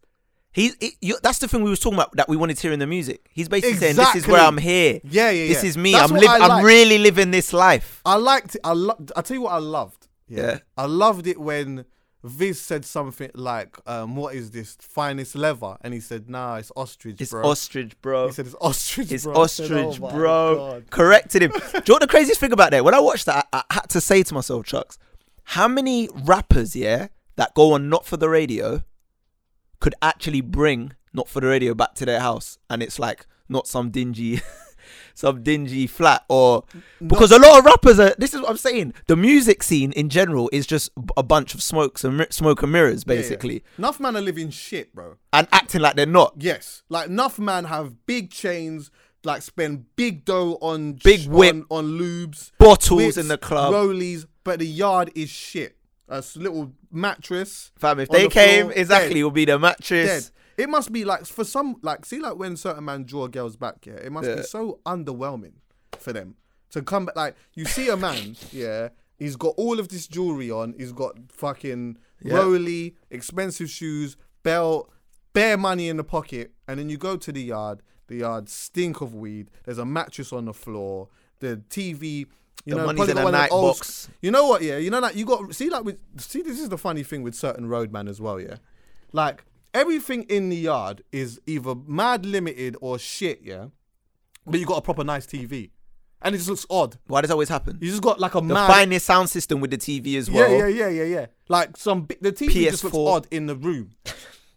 he. It, you, that's the thing we was talking about that we wanted to hear in the music. He's basically saying, "This is where I'm here. Yeah, yeah, This yeah. is me. That's I'm what live, I I'm really living this life." I liked it. I lo- I tell you what I loved. Yeah. I loved it when Viz said something like, um, "What is this finest leather?" And he said, "Nah, it's ostrich, It's bro." ostrich, bro. He said it's ostrich. It's bro. I said, ostrich, "Oh bro. God." Corrected him. Do you know what the craziest thing about that? When I watched that, I, I had to say to myself, Chucks, how many rappers, yeah, that go on not for the radio could actually bring not for the radio back to their house and it's like not some dingy some dingy flat or because a lot of rappers are this is what I'm saying the music scene in general is just a bunch of smokes and smoke and mirrors Yeah, yeah. basically Enough man are living shit, bro. and acting like they're not Yes, like enough man have big chains, like spend big dough on Big whip. on, on lubes, bottles whips, in the club rollies, but the yard is shit. A little mattress. fam if they the came floor, exactly dead. it would be the mattress dead. It must be like for some like see like when certain man draw girls back, yeah. It must Yeah. be so underwhelming for them to come back. Like you see a man, yeah. He's got all of this jewelry on. He's got fucking Yeah. Rolly, expensive shoes, belt, bare money in the pocket, and then you go to the yard. The yard stink of weed. There's a mattress on the floor. The TV. You The know, money's in a night old box. You know what? Yeah, you know that you got see like with see this is the funny thing with certain roadman as well. Yeah, like everything in the yard is either mad limited or shit. Yeah, but you got a proper nice TV, and it just looks odd. why does that always happen You just got like a the mad. finest sound system with the TV as well. yeah, yeah, yeah, yeah, yeah. Like some the TV just looks odd in the room.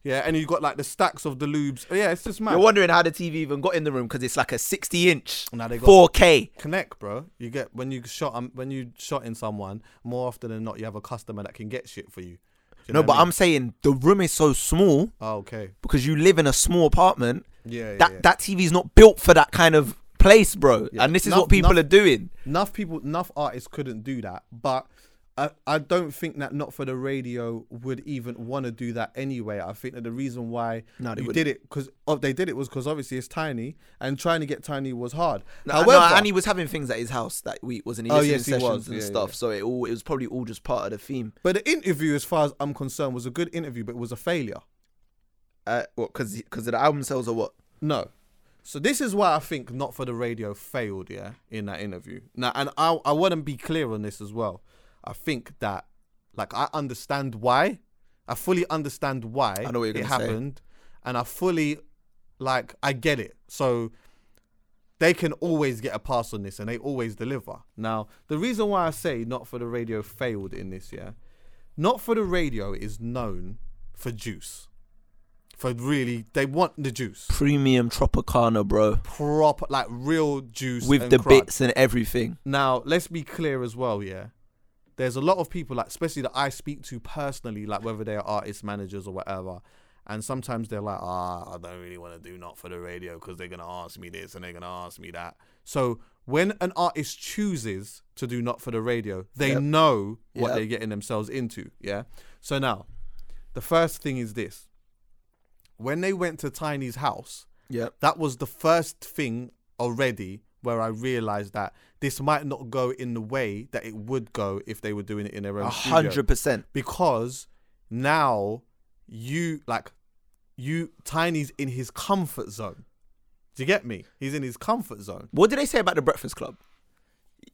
Yeah, and you got like the stacks of the lubes. Yeah, it's just mad. You're wondering how the TV even got in the room because it's like a 60 inch, Now they got- 4K. connect, bro. You get when you shot um, when you shot in someone more often than not, you have a customer that can get shit for you. You No, but I mean? I'm saying the room is so small Oh, okay. because you live in a small apartment. Yeah, yeah, That yeah. that TV's not built for that kind of place, bro. Yeah. And this is Enough- what people enough- are doing. enough people, enough artists couldn't do that. But I, I don't think that not for the radio would even want to do that anyway. I think that the reason why No, they you wouldn't. did it because oh, they did it was because obviously it's Tinie and trying to get Tinie was hard. No, However, no, and he was having things at his house that we wasn't he? Oh, yes, he sessions was. and Yeah, stuff. yeah. So it all it was probably all just part of the theme. but the interview, as far as I'm concerned, was a good interview, but it was a failure. Uh, what? Because because the album sales or what? No. So this is why I think not for the radio failed, yeah, in that interview. Now, and I I want to be clear on this as well. I think that, like, I understand why. I fully understand why I know what you're it gonna say. happened, and I fully, like, I get it. So they can always get a pass on this, and they always deliver. Now, the reason why I say not for the radio failed in this, yeah, not for the radio is known for juice. For really, they want the juice Premium Tropicana, bro, proper, like real juice with the crud. bits and everything. Now, let's be clear as well, yeah. There's a lot of people, like especially that I speak to personally, like whether they are artist managers or whatever, and sometimes they're like, ah, I don't really want to do not for the radio because they're gonna ask me this and they're gonna ask me that. So when an artist chooses to do not for the radio, they Yep. know what Yep. they're getting themselves into, yeah. So now, the first thing is this: when they went to Tinie's house, yeah, that was the first thing already where I realized that this might not go in the way that it would go if they were doing it in their own A hundred percent. Because now you like you Tinie's in his comfort zone. Do you get me? He's in his comfort zone. What did they say about the Breakfast Club?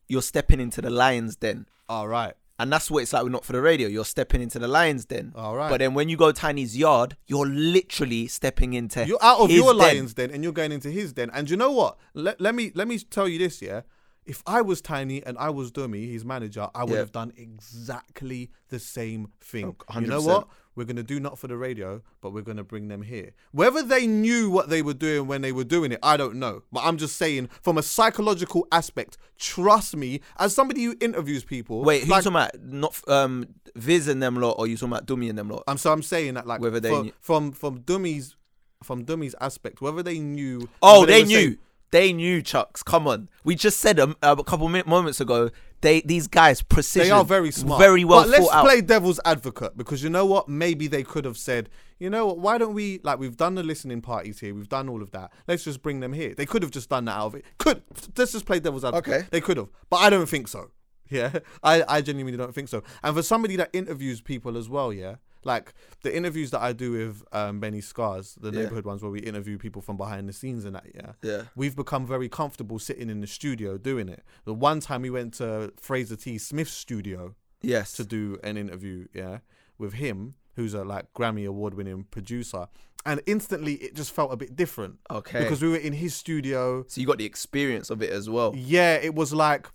You're stepping into the lion's den. All right. And that's what it's like with Not for the Radio. You're stepping into the lion's den. All right. But then when you go Tinie's yard, you're literally stepping into You're out of his your den. lion's den and you're going into his den. And you know what? Let, let me let me tell you this, yeah. If I was Tinie and I was Dumi, his manager, I would Yeah. have done exactly the same thing. Oh, you know 100%. what? We're gonna do not for the radio, but we're gonna bring them here. Whether they knew what they were doing when they were doing it, I don't know. But I'm just saying, from a psychological aspect, trust me, as somebody who interviews people. Wait, who's like, talking about? Not um, Viz and them lot, or you talking about Dumi and them lot? I'm so I'm saying that like Whether they for- knew- from from Dumi's from Dumi's aspect, whether they knew. Oh, whether they knew. saying- They knew, Chucks. Come on. We just said them uh, a couple min- moments ago. They these guys precision. They are very smart. Very well But let's out. play devil's advocate because you know what? Maybe they could have said, you know what? Why don't we like we've done the listening parties here, we've done all of that. Let's just bring them here. They could have just done that out of it. Could let's just play devil's advocate. Okay. They could have, but I don't think so. Yeah, I I genuinely don't think so. And for somebody that interviews people as well, yeah. Like the interviews that I do with um, Benny Scars, the Yeah. neighborhood ones where we interview people from behind the scenes and that, yeah Yeah. we've become very comfortable sitting in the studio doing it. The one time we went to Fraser T. Smith's studio Yes. to do an interview, yeah, with him, who's a like Grammy award winning producer, and instantly it just felt a bit different Okay. because we were in his studio. so you got the experience of it as well. Yeah, it was like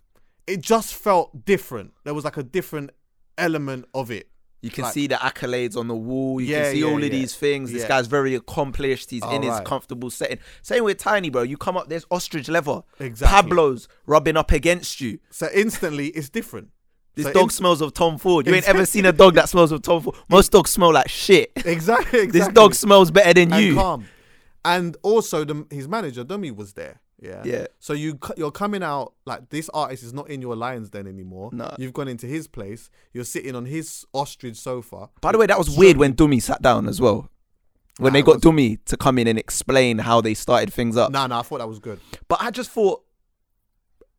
it just felt different. There was like a different element of it. You can Like- see the accolades on the wall. You Yeah, can see yeah, all of yeah. these things. This guy's very accomplished. He's in his Alright. comfortable setting. Same with Tinie, bro. You come up, there's ostrich leather. Exactly. Pablo's rubbing up against you. So instantly it's different. This So dog in- smells of Tom Ford. You ain't ever seen a dog that smells of Tom Ford. Most dogs smell like shit. exactly, exactly. This dog smells better than and you. calm. And also, the, his manager Dumi was there. Yeah. Yeah. So you you're coming out like this artist is not in your lions den anymore. No. You've gone into his place. You're sitting on his ostrich sofa. By the way, that was weird when Dumi sat down as well. When Nah, they got was- Dumi to come in and explain how they started things up. Nah, nah. I thought that was good. But I just thought.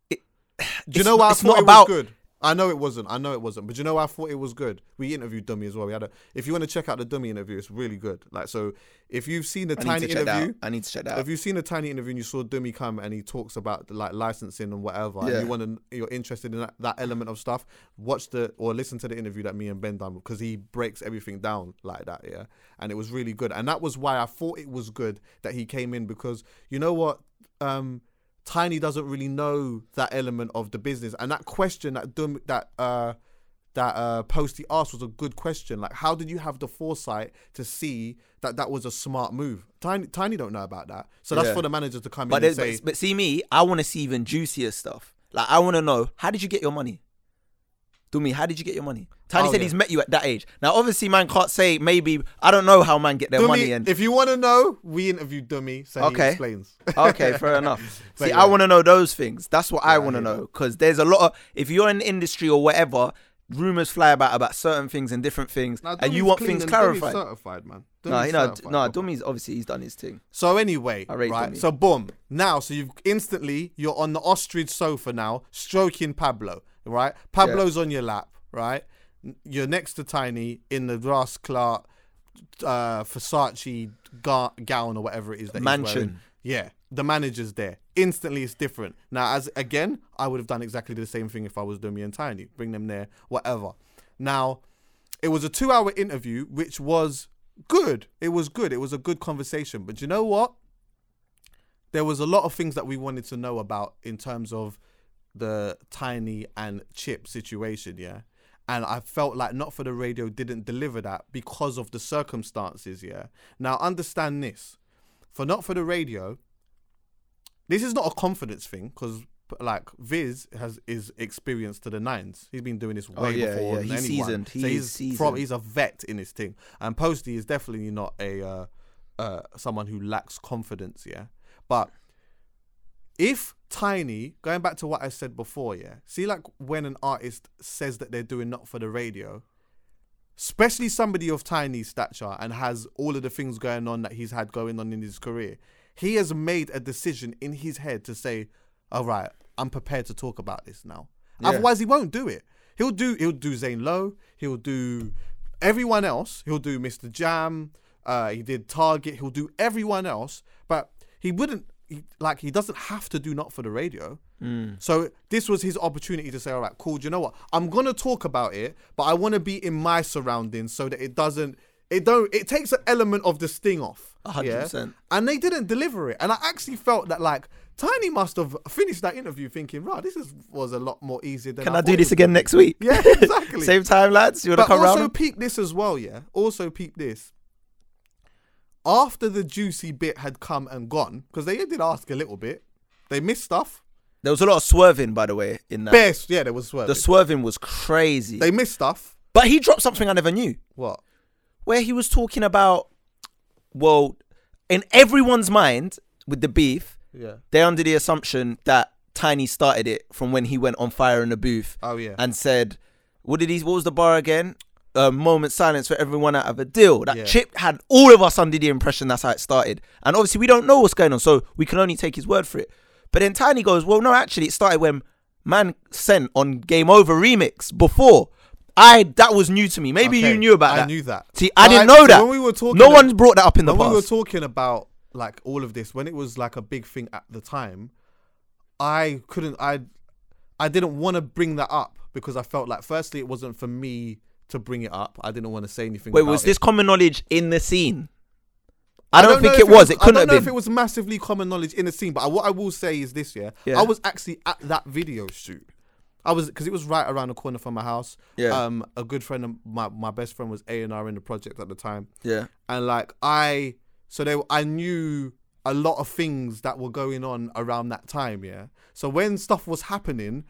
It, Do you know why I it's thought not it about, good? I know it wasn't. I know it wasn't. But you know I thought it was good? We interviewed Dumi as well. We had a. If you want to check out the Dumi interview, it's really good. Like so, if you've seen the I tiny to check that interview. I need to check that out. If you've seen a Tinie interview and you saw Dumi come and he talks about like licensing and whatever, and Yeah. you want to, you're interested in that, that element of stuff, watch the or listen to the interview that me and Ben done because he breaks everything down like that, yeah. And it was really good, and that was why I thought it was good that he came in because you know what, um, Tinie doesn't really know that element of the business, and that question that Dum that uh that uh, Posty asked was a good question. Like, how did you have the foresight to see that that was a smart move? Tinie, Tinie don't know about that. So that's Yeah. for the manager to come But, in and say, but, but see me, I want to see even juicier stuff. Like I want to know how did you get your money? Do me, how did you get your money? Tinie Oh, said yeah. he's met you at that age. Now, obviously, man can't say maybe. I don't know how man get their Dumi, money. And if you want to know, we interviewed Dumi, so he Okay. explains. okay, fair enough. See, yeah. I want to know those things. That's what I Yeah, I want to know because there's a lot of. If you're in the industry or whatever, rumors fly about about certain things and different things, Now, and you want things clarified. certified, man. No, you know, no. Dumi's obviously he's done his thing. So anyway, right? Dumi. So boom. Now, so you've instantly you're on the ostrich sofa now, stroking Pablo, right? Pablo's on your lap, right? You're next to Tinie in the Ross Clark uh, Versace ga- gown or whatever it is that he's Mansion. wearing. Yeah, the manager's there. Instantly, it's different. Now, as again, I would have done exactly the same thing if I was Dumi and Tinie. Bring them there, whatever. Now, it was a two-hour interview, which was good. It was good. It was a good conversation. But you know what? There was a lot of things that we wanted to know about in terms of the Tinie and Chip situation, yeah. And I felt like Not for the Radio didn't deliver that because of the circumstances, yeah. Now understand this. For Not for the Radio, this is not a confidence thing because like Viz has is experienced to the nines. He's been doing this way Oh, yeah, before yeah, than he's anyone. seasoned. He so he's seasoned. From, he's a vet in this thing. And Posty is definitely not a uh, uh, someone who lacks confidence. Yeah, but if Tinie, going back to what I said before, yeah, see like when an artist says that they're doing not for the radio, especially somebody of Tinie stature and has all of the things going on that he's had going on in his career, he has made a decision in his head to say, "All right, I'm prepared to talk about this now." Yeah. Otherwise, he won't do it. He'll do he'll do Zane Lowe. He'll do everyone else. He'll do MistaJam. Uh, he did Target. He'll do everyone else, but he wouldn't he, like he doesn't have to do not for the radio. Mm. So this was his opportunity to say, "All right, cool. Do you know what? I'm gonna talk about it, but I want to be in my surroundings so that it doesn't." It don't. It takes an element of the sting off. A hundred yeah? percent. And they didn't deliver it. And I actually felt that like Tinie must have finished that interview thinking, "Right, this is, was a lot more easier than." Can I I do this again next week? Yeah, exactly. Same time, lads. You want to But come also round? peep this as well, yeah. Also peep this. After the juicy bit had come and gone, because they did ask a little bit, they missed stuff. There was a lot of swerving, by the way, in that. Best, yeah, there was swerving. The swerving was crazy. they missed stuff. but he dropped something I never knew, What? where he was talking about, well, in everyone's mind with the beef, Yeah. they're under the assumption that Tinie started it from when he went on fire in the booth Oh yeah. and said, "What did he? What was the bar again? A moment silence for everyone out of a deal." That Yeah. Chip had all of us under the impression that's how it started, and obviously we don't know what's going on, so we can only take his word for it. But then Tinie goes, "Well, no, actually, it started when Man sent on Game Over remix before." I that was new to me. Maybe Okay, you knew about I that. I knew that. See, I But didn't I- know so that. when we were talking no one's brought that up in the when we were talking about like all of this, when it was like a big thing at the time, I couldn't. I I didn't want to bring that up because I felt like, firstly, it wasn't for me to bring it up. I didn't want to say anything. Wait, was it. this common knowledge in the scene? I don't, know think if it was. It I couldn't don't know if it was massively common knowledge in the scene, but I, what I will say is this: yeah, Yeah. I was actually at that video shoot. I was because it was right around the corner from my house. Yeah. Um, a good friend of my my best friend was A and R in the project at the time, yeah. and like I, so they, I knew a lot of things that were going on around that time. Yeah. So when stuff was happening.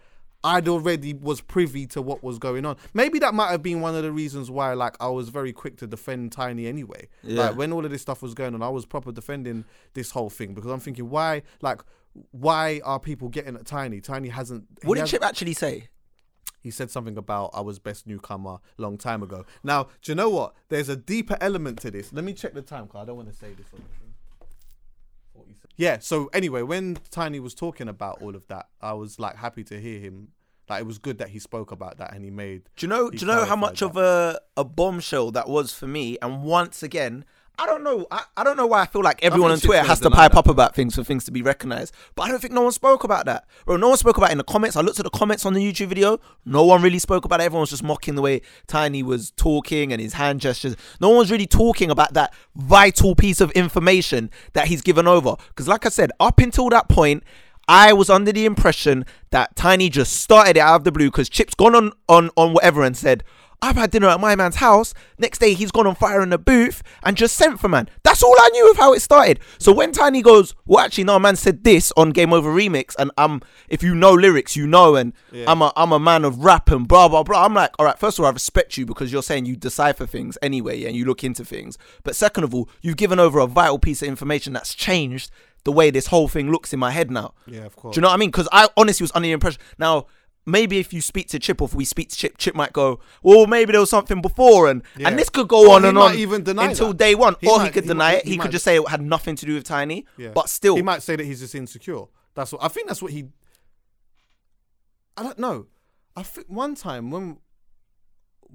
I'd already was privy to what was going on. Maybe that might have been one of the reasons why, like, I was very quick to defend Tinie anyway. Yeah. Like, when all of this stuff was going on, I was proper defending this whole thing because I'm thinking, why, like, why are people getting at Tinie? Tinie hasn't. What did hasn't- Chip actually say? he said something about I was best newcomer long time ago. Now, do you know what? There's a deeper element to this. Let me check the time because I don't want to say this on the thing. 47. Yeah, so anyway, when Tinie was talking about all of that, I was like happy to hear him. Like it was good that he spoke about that and he made Do you know? Do you know how much that. of a a bombshell that was for me? And once again, I don't know. I, I don't know why I feel like everyone on Twitter has to pipe that, up about things for things to be recognized. But I don't think no one spoke about that. Bro, no one spoke about it in the comments. I looked at the comments on the YouTube video. No one really spoke about it. Everyone was just mocking the way Tinie was talking and his hand gestures. No one's really talking about that vital piece of information that he's given over. Because, like I said, up until that point, I was under the impression that Tinie just started it out of the blue because Chip's gone on, on, on whatever and said, I've had dinner at my man's house. Next day, he's gone on fire in the booth and just sent for man. That's all I knew of how it started. So when Tinie goes, well, actually, no, man said this on Game Over Remix, and um, if you know lyrics, you know, and I'm a I'm a man of rap and blah blah blah. I'm like, all right, first of all, I respect you because you're saying you decipher things anyway and you look into things. But second of all, you've given over a vital piece of information that's changed the way this whole thing looks in my head now. Yeah, of course. Do you know what I mean? Because I honestly was under the impression. Now, maybe if you speak to Chip or if we speak to Chip, Chip might go, well, maybe there was something before, and Yeah. and this could go Or on and on even deny until that. day one, He or might- he could he deny might- it. He, he could might- just say it had nothing to do with Tinie, Yeah. but still, he might say that he's just insecure. That's what I think. That's what he. I don't know. I think one time when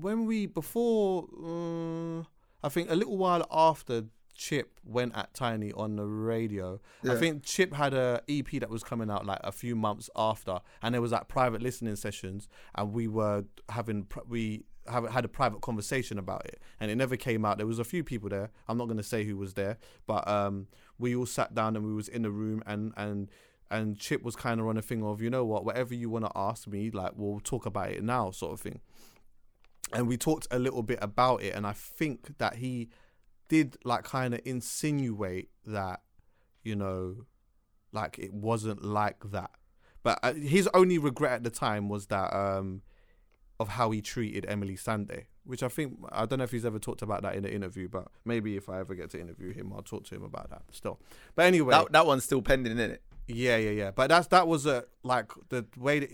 when we before uh, I think a little while after Chip went at Tinie on the radio. I think Chip had a EP that was coming out like a few months after, and there was like private listening sessions, and we were having we have had a private conversation about it, and it never came out. There was a few people there. I'm not gonna say who was there, but um, we all sat down and we was in the room, and and and Chip was kind of on a thing of you know what, whatever you want to ask me, like we'll talk about it now, sort of thing and we talked a little bit about it and i think that he did like kind of insinuate that you know like it wasn't like that but uh, his only regret at the time was that um of how he treated emeli sandé which i think i don't know if he's ever talked about that in an interview but maybe if i ever get to interview him i'll talk to him about that still but anyway that, that one's still pending, isn't it? yeah, yeah, yeah. But that's that was a like the way that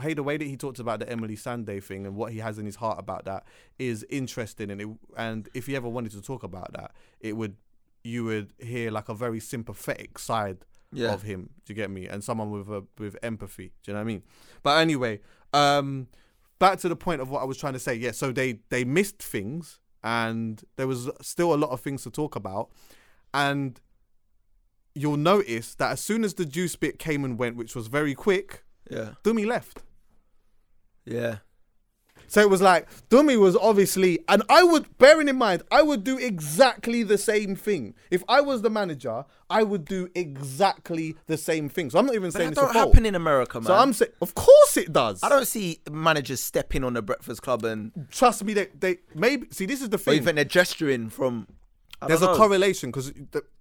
hey the way that he talked about the Emeli Sandé thing and what he has in his heart about that is interesting and it and if he ever wanted to talk about that, it would you would hear like a very sympathetic side Yeah. of him. Do you get me? And someone with a with empathy. Do you know what I mean? But anyway, um, back to the point of what I was trying to say. Yeah, so they they missed things and there was still a lot of things to talk about, and you'll notice that as soon as the juice bit came and went, which was very quick, Yeah, Dumi left. yeah. So it was like Dumi was obviously, and I would, bearing in mind, I would do exactly the same thing. If I was the manager, I would do exactly the same thing. So I'm not even But saying that it's a don't happen in America, man. So I'm saying, of course it does. I don't see managers stepping on the Breakfast Club and trust me. They, they maybe see this is the or thing. even they're gesturing from. There's a correlation because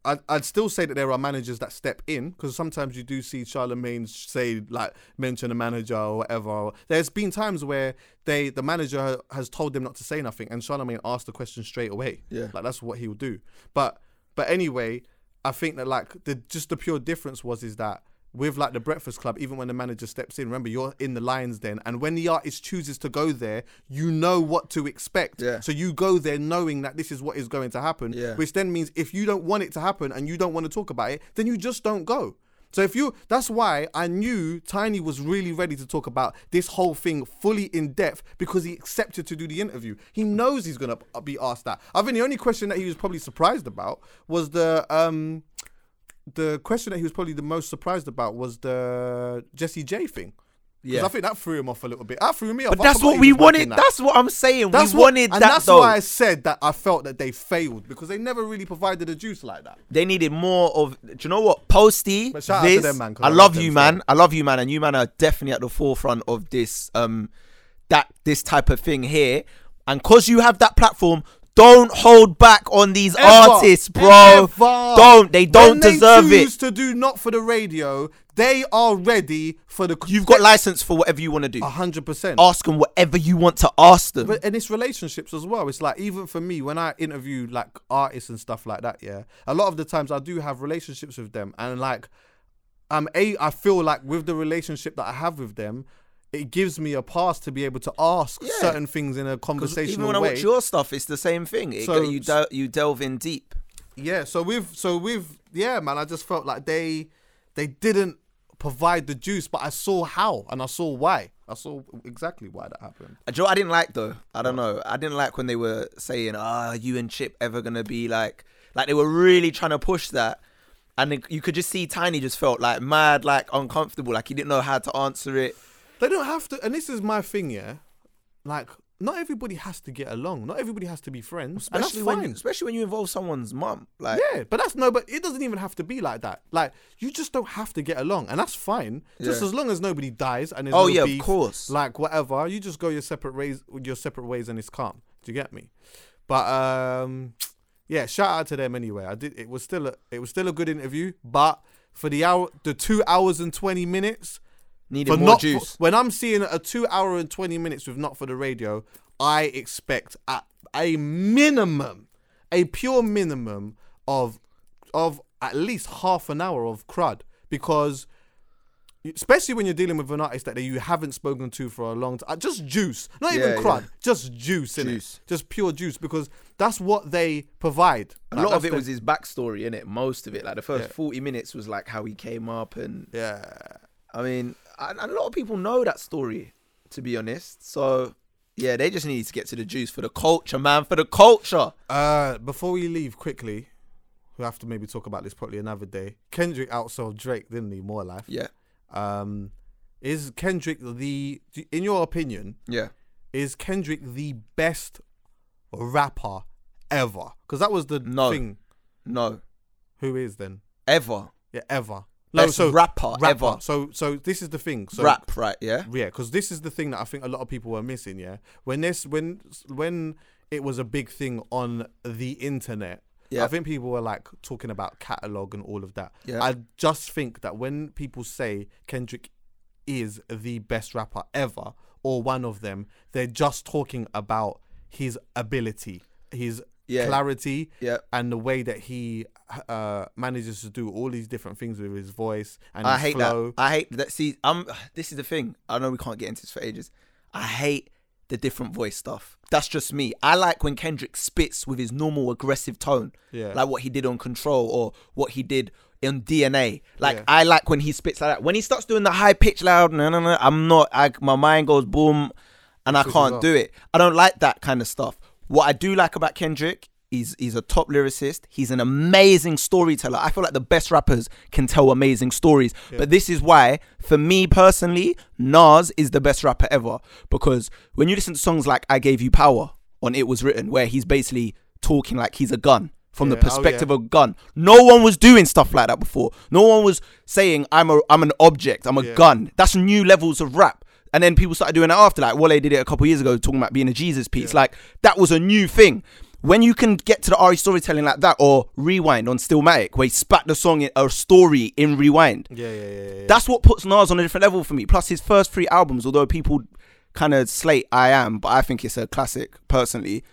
I'd, I'd still say that there are managers that step in because sometimes you do see Charlemagne say like mention a manager or whatever. There's been times where they the manager has told them not to say nothing and Charlemagne asked the question straight away. Yeah. like that's what he would do. But but anyway, I think that like the just the pure difference was is that with like the Breakfast Club, even when the manager steps in, remember you're in the Lions Den, and when the artist chooses to go there, you know what to expect. Yeah. So you go there knowing that this is what is going to happen. Yeah. Which then means if you don't want it to happen and you don't want to talk about it, then you just don't go. So if you, that's why I knew Tinie was really ready to talk about this whole thing fully in depth because he accepted to do the interview. He knows he's gonna be asked that. I think the only question that he was probably surprised about was the um the question that he was probably the most surprised about was the Jessie J thing. Because Yeah. I think that threw him off a little bit. That threw me off. But that's what we wanted. that. That's what I'm saying. That's we what- wanted and that that's though. why I said that I felt that they failed because they never really provided a juice like that. They needed more of. Do you know what? Posty, But shout out to them, man, I I love love you, still. man. I love you, man, and you, man, are definitely at the forefront of this, um, that this type of thing here. And cause you have that platform, don't hold back on these Ever, artists, bro. ever. Don't. They don't when deserve they it. to do not for the radio. They are ready for the. You've got license for whatever you want to do. hundred percent. Ask them whatever you want to ask them. But and it's relationships as well. It's like even for me when I interview like artists and stuff like that. Yeah, a lot of the times I do have relationships with them, and like I'm a. I feel like with the relationship that I have with them, it gives me a pass to be able to ask Yeah. certain things in a conversational even when I watch your stuff, it's the same thing. It, So- you del- you delve in deep. Yeah, so with so with yeah, man, I just felt like they they didn't provide the juice, but I saw how and I saw why. I saw exactly why that happened. Uh, Joe, I didn't like though. I don't know. I didn't like when they were saying, "Ah, you and Chip ever gonna be like?" Like they were really trying to push that, and you could just see Tinie just felt like mad, like uncomfortable, like he didn't know how to answer it. They don't have to and this is my thing, yeah. Like not everybody has to get along. Not everybody has to be friends. and that's Especially when, fine. especially when you involve someone's mum. Like, Yeah, but that's no, but it doesn't even have to be like that. Like you just don't have to get along, and that's fine. Just Yeah. as long as nobody dies and there's Oh, no yeah, of course. Like whatever, you just go your separate ways, your separate ways, and it's calm. Do you get me? But um, yeah, shout out to them anyway. I did. It was still a, it was still a good interview, but for the hour, the two hours and twenty minutes, needed for more not juice. when I'm seeing a two hour and twenty minutes with not for the radio, I expect at a minimum, a pure minimum of of at least half an hour of crud because especially when you're dealing with an artist that you haven't spoken to for a long time. Uh, just juice, not Yeah, even crud, just juice? Juice. Just pure juice because that's what they provide. A Like, lot of it the- was his backstory, in it. Most of it, like the first Yeah. forty minutes, was like how he came up, and yeah. I mean, and a lot of people know that story, to be honest. So yeah, they just need to get to the juice for the culture, man, for the culture. Uh, before we leave quickly, we have to maybe talk about this probably another day. Kendrick outsold Drake, didn't he? More life. Yeah, Um, is Kendrick the, in your opinion, yeah. is Kendrick the best rapper ever? Because that was the No. thing. No, Who is then? ever Yeah, ever. Best rapper ever. So, so this is the thing. So, rap, right? Yeah, Yeah, because this is the thing that I think a lot of people were missing. Yeah, when this when when it was a big thing on the internet. Yeah. I think people were like talking about catalog and all of that. Yeah. I just think that when people say Kendrick is the best rapper ever or one of them, they're just talking about his ability, his Yeah. clarity, yeah. and the way that he uh, manages to do all these different things with his voice and I his hate flow. that. I hate that. See, I'm. This is the thing. I know we can't get into this for ages. I hate the different voice stuff. That's just me. I like when Kendrick spits with his normal aggressive tone, Yeah. like what he did on Control or what he did in DNA. Like Yeah. I like when he spits like that. When he starts doing the high pitch loud, no, no, no, I'm not. I, my mind goes boom, and I can't do it. I don't like that kind of stuff. What I do like about Kendrick. He's, he's a top lyricist. He's an amazing storyteller. I feel like the best rappers can tell amazing stories. But this is why, for me personally, Nas is the best rapper ever. Because when you listen to songs like I Gave You Power on It Was Written, where he's basically talking like he's a gun from the Yeah. Oh, perspective yeah. of a gun. No one was doing stuff like that before. No one was saying I'm a I'm an object, I'm a Yeah. gun. That's new levels of rap. And then people started doing it after, like Wale did it a couple years ago, talking about being a Jesus piece. Like that was a new thing. When you can get to the RE storytelling like that, or Rewind on Stillmatic, where he spat the song in a story in Rewind, Yeah, yeah, yeah, yeah. that's what puts Nas on a different level for me. Plus his first three albums, although people kind of slate I Am, but I think it's a classic personally.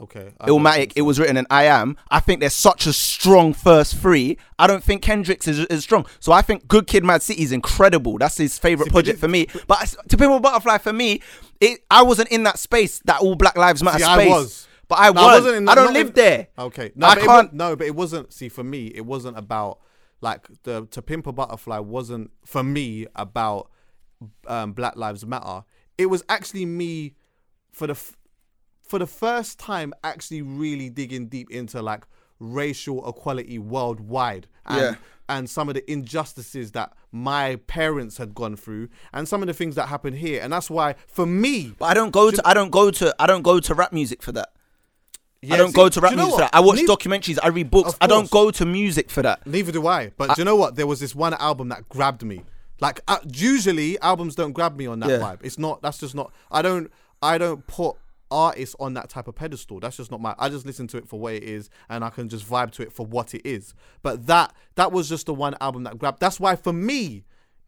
Okay. I Illmatic, it was written in I Am. I think there's such a strong first three. I don't think Kendrick's is as strong. So I think Good Kid, Mad City is incredible. That's his favorite See, project for me. But To Pimp a Butterfly for me, it I wasn't in that space, that all Black Lives Matter See, I space. was. But I, No, I was. wasn't in I don't live in- there. Okay. No, I but It can't- wa- no, but it wasn't. See, for me, it wasn't about like the to pimp a butterfly wasn't for me about um, Black Lives Matter. It was actually me for the f- for the first time actually really digging deep into like racial equality worldwide and Yeah. and some of the injustices that my parents had gone through and some of the things that happened here and that's why for me But I don't go to I don't go to I don't go to rap music for that. yeah, I don't see, go to rap you know music for that. I watch Neith- documentaries, I read books. I don't go to music for that. Neither do I. But do you know what? There was this one album that grabbed me. Like uh, usually albums don't grab me on that Yeah. vibe. It's not. That's just not. I don't. I don't put artists on that type of pedestal. That's just not my. I just listen to it for what it is, and I can just vibe to it for what it is. But that that was just the one album that grabbed. That's why for me.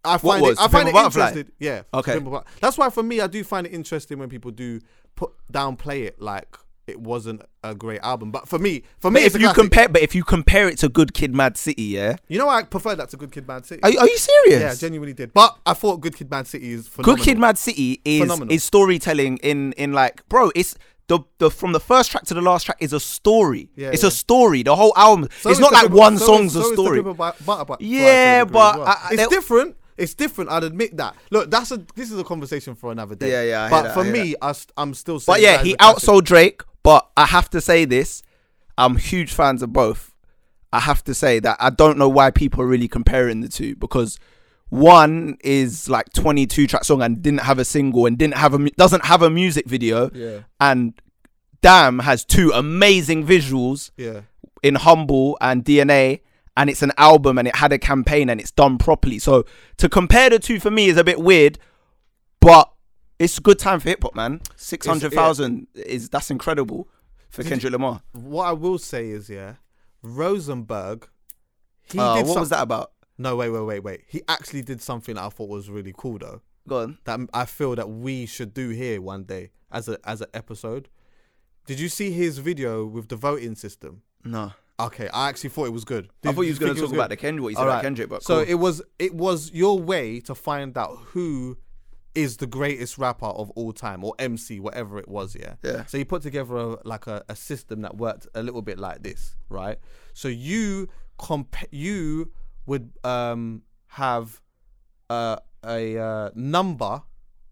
I find was? it. I find it Butterfly? interesting. Yeah. Okay. To Pimp a But- That's why for me, I do find it interesting when people do put downplay it like it wasn't a great album. But for me, for me, But it's if you classic. compare but if you compare it to Good Kid Mad City, yeah? you know, I prefer that to Good Kid, Mad City. Are, you- are you serious? Yeah, I genuinely did. But I thought Good Kid, Bad City is phenomenal. Good Kid, Mad City is Phenomenal. is storytelling in in like, bro. It's the the from the first track to the last track is a story. Yeah, it's yeah. a story. The whole album. So it's not like one so song's is- so a story. Pimp a Bu- Yeah, Fly to a degree but well. I- I- it's different. It's different. I'd admit that. Look, that's a. This is a conversation for another day. Yeah, yeah, I But that, for me, I, I'm still. Saying But yeah, that he outsold Drake. But I have to say this: I'm huge fans of both. I have to say that I don't know why people are really comparing the two because one is like 22 track song and didn't have a single and didn't have a doesn't have a music video, Yeah, and Damn has two amazing visuals yeah. in Humble and DNA, and it's an album and it had a campaign and it's done properly. So to compare the two for me is a bit weird, but it's a good time for hip hop, man. Six hundred thousand is that's incredible for Kendrick Lamar. What I will say is, yeah, Rosenberg. He Uh, did what some- was that about? No, wait, wait, wait, wait. He actually did something that I thought was really cool, though. Go on. that I feel that we should do here one day as a as an episode. Did you see his video with the voting system? No. Okay, I actually thought it was good. I thought you was going to talk about the Kendrick. What you said All about. Kendrick, but so cool. it was it was your way to find out who is the greatest rapper of all time or MC, whatever it was. Yeah. Yeah. So you put together a, like a, a system that worked a little bit like this, right? So you comp you would um have uh, a uh, number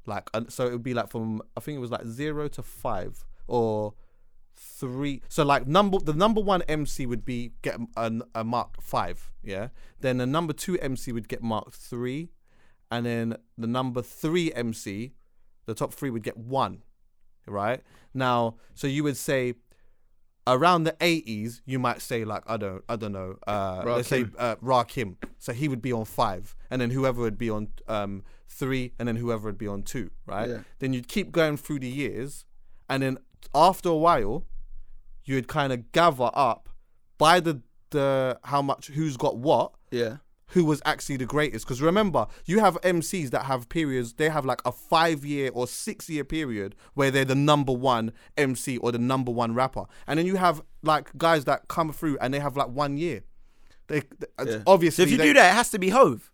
like uh, so it would be like from I think it was like zero to five or three. So like number the number one MC would be get a, a mark five, yeah. Then the number two MC would get marked three, and then the number three MC, the top three would get one, right? Now, so you would say around the eighties, you might say like I don't I don't know, uh, let's say Rakim. uh, Rakim. So he would be on five, and then whoever would be on um, three, and then whoever would be on two, right? Yeah. Then you'd keep going through the years, and then after a while, you would kind of gather up by the the how much who's got what, yeah. Who was actually the greatest. Because remember, you have MCs that have periods, they have like a five year or six year period where they're the number one MC or the number one rapper. And then you have like guys that come through and they have like one year. They, they- uh, Yeah. obviously So if you they- do that, it has to be Hove.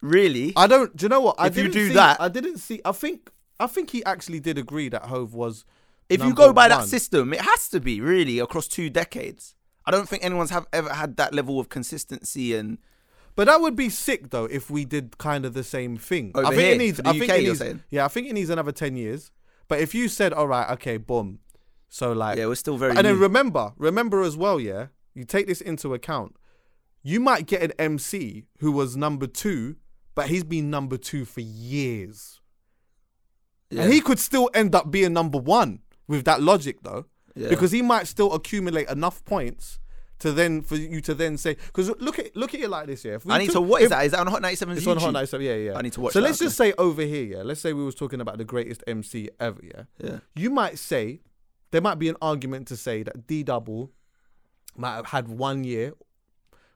Really? I don't. Do you know what? I If you do see- that- I didn't see. I think. I think he actually did agree that Hove was. if you go by that system, it has to be really across two decades. I don't think anyone's have ever had that level of consistency and But that would be sick though if we did kind of the same thing. Over I think here, it needs. the I think UK, it needs. Yeah, I think it needs another ten years. But if you said, "All right, okay, boom," so like, yeah, we're still very. and then remember, remember as well, yeah, you take this into account. You might get an MC who was number two, but he's been number two for years, yeah. and he could still end up being number one with that logic, though, Yeah. because he might still accumulate enough points. To then for you to then say because look at look at it like this yeah. If we I need took- to. What is if- that? Is that on Hot 97's It's YouTube? on Hot 97, yeah, yeah. I need to watch So that, let's just say over here, yeah. Let's say we was talking about the greatest MC ever, yeah. Yeah. You might say there might be an argument to say that D Double might have had one year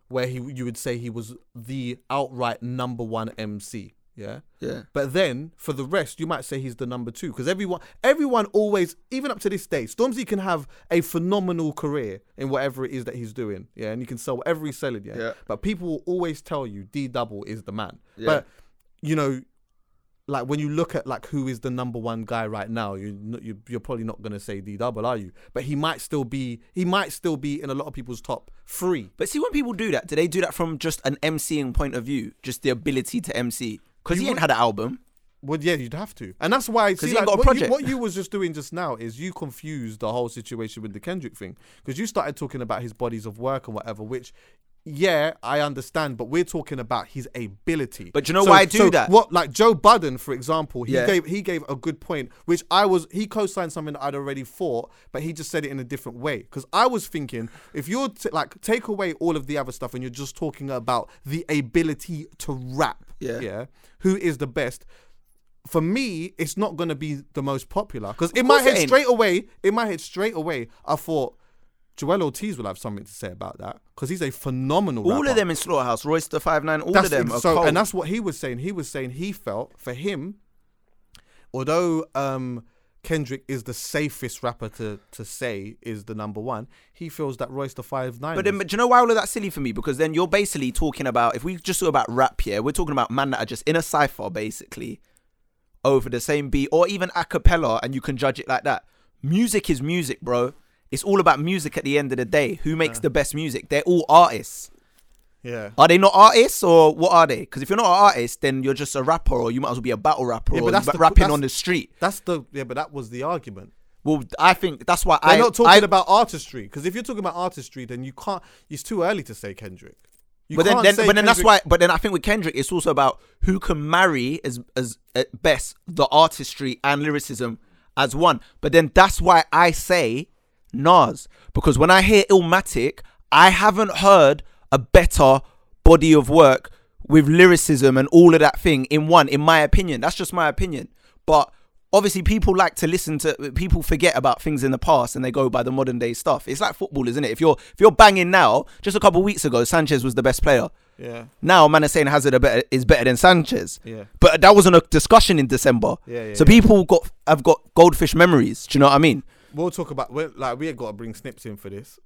where he you would say he was the outright number one MC, yeah. Yeah. But then for the rest, you might say he's the number two because everyone, everyone always, even up to this day, Stormzy can have a phenomenal career in whatever it is that he's doing, yeah, and you can sell whatever he's selling, yeah. Yeah. But people will always tell you D Double is the man. Yeah. But you know, like when you look at like who is the number one guy right now, you you're probably not gonna say D Double, are you? But he might still be, he might still be in a lot of people's top three. But see, when people do that, do they do that from just an MCing point of view, just the ability to MC? Because You he ain't would- had an album. Well, yeah, you'd have to, and that's why. See, ain't like, got a what, project. You, what you was just doing just now is you confused the whole situation with the Kendrick thing because you started talking about his bodies of work and whatever, which. Yeah, I understand, but we're talking about his ability. But do you know why I do so that? What, like Joe Budden, for example, he Yeah. gave he gave a good point, which I was he co-signed something that I'd already thought, but he just said it in a different way. Because I was thinking, if you're t- like take away all of the other stuff and you're just talking about the ability to rap, Yeah. yeah, who is the best? for me, it's not gonna be the most popular because in my head straight away, in my head straight away, I thought Joel Ortiz will have something to say about that because he's a phenomenal. All rapper. of them in Slaughterhouse, Royce the Five Nine, all That's of them ex- so, and that's what he was saying. He was saying he felt for him, although um, Kendrick is the safest rapper to to say is the number one, he feels that Royce the Five Nine. But then, but do you know why all of that's silly for me? Because then you're basically talking about if we just talk about rap here, we're talking about man that are just in a cipher basically over the same beat or even a cappella, and you can judge it like that. Music is music, bro. It's all about music at the end of the day. Who makes the best music? They're all artists. Yeah, Are they not artists or what are they? Because if you're not an artist, then you're just a rapper, or you might as well be a battle rapper, Yeah, or but that's the- rapping that's- on the street. that's the yeah. But that was the argument. Well, I think that's why They're I not talking I, about artistry because if you're talking about artistry, then you can't. It's too early to say Kendrick. You but then, can't then but then that's why. But then I think with Kendrick, it's also about who can marry as as at best the artistry and lyricism as one. But then that's why I say Nas because when I hear Illmatic, I haven't heard a better body of work with lyricism and all of that thing in one. In my opinion, that's just my opinion. But obviously, people like to listen to people forget about things in the past and they go by the modern day stuff. It's like football, isn't it? If you're if you're banging now, just a couple weeks ago, Sanchez was the best player. Yeah, Now, man is saying Hazard better, is better than Sanchez. Yeah. But that wasn't a discussion in December. Yeah, yeah, so yeah. people got have got goldfish memories. Do you know what I mean? we'll talk about. We're, like we ain't got to bring Snips in for this.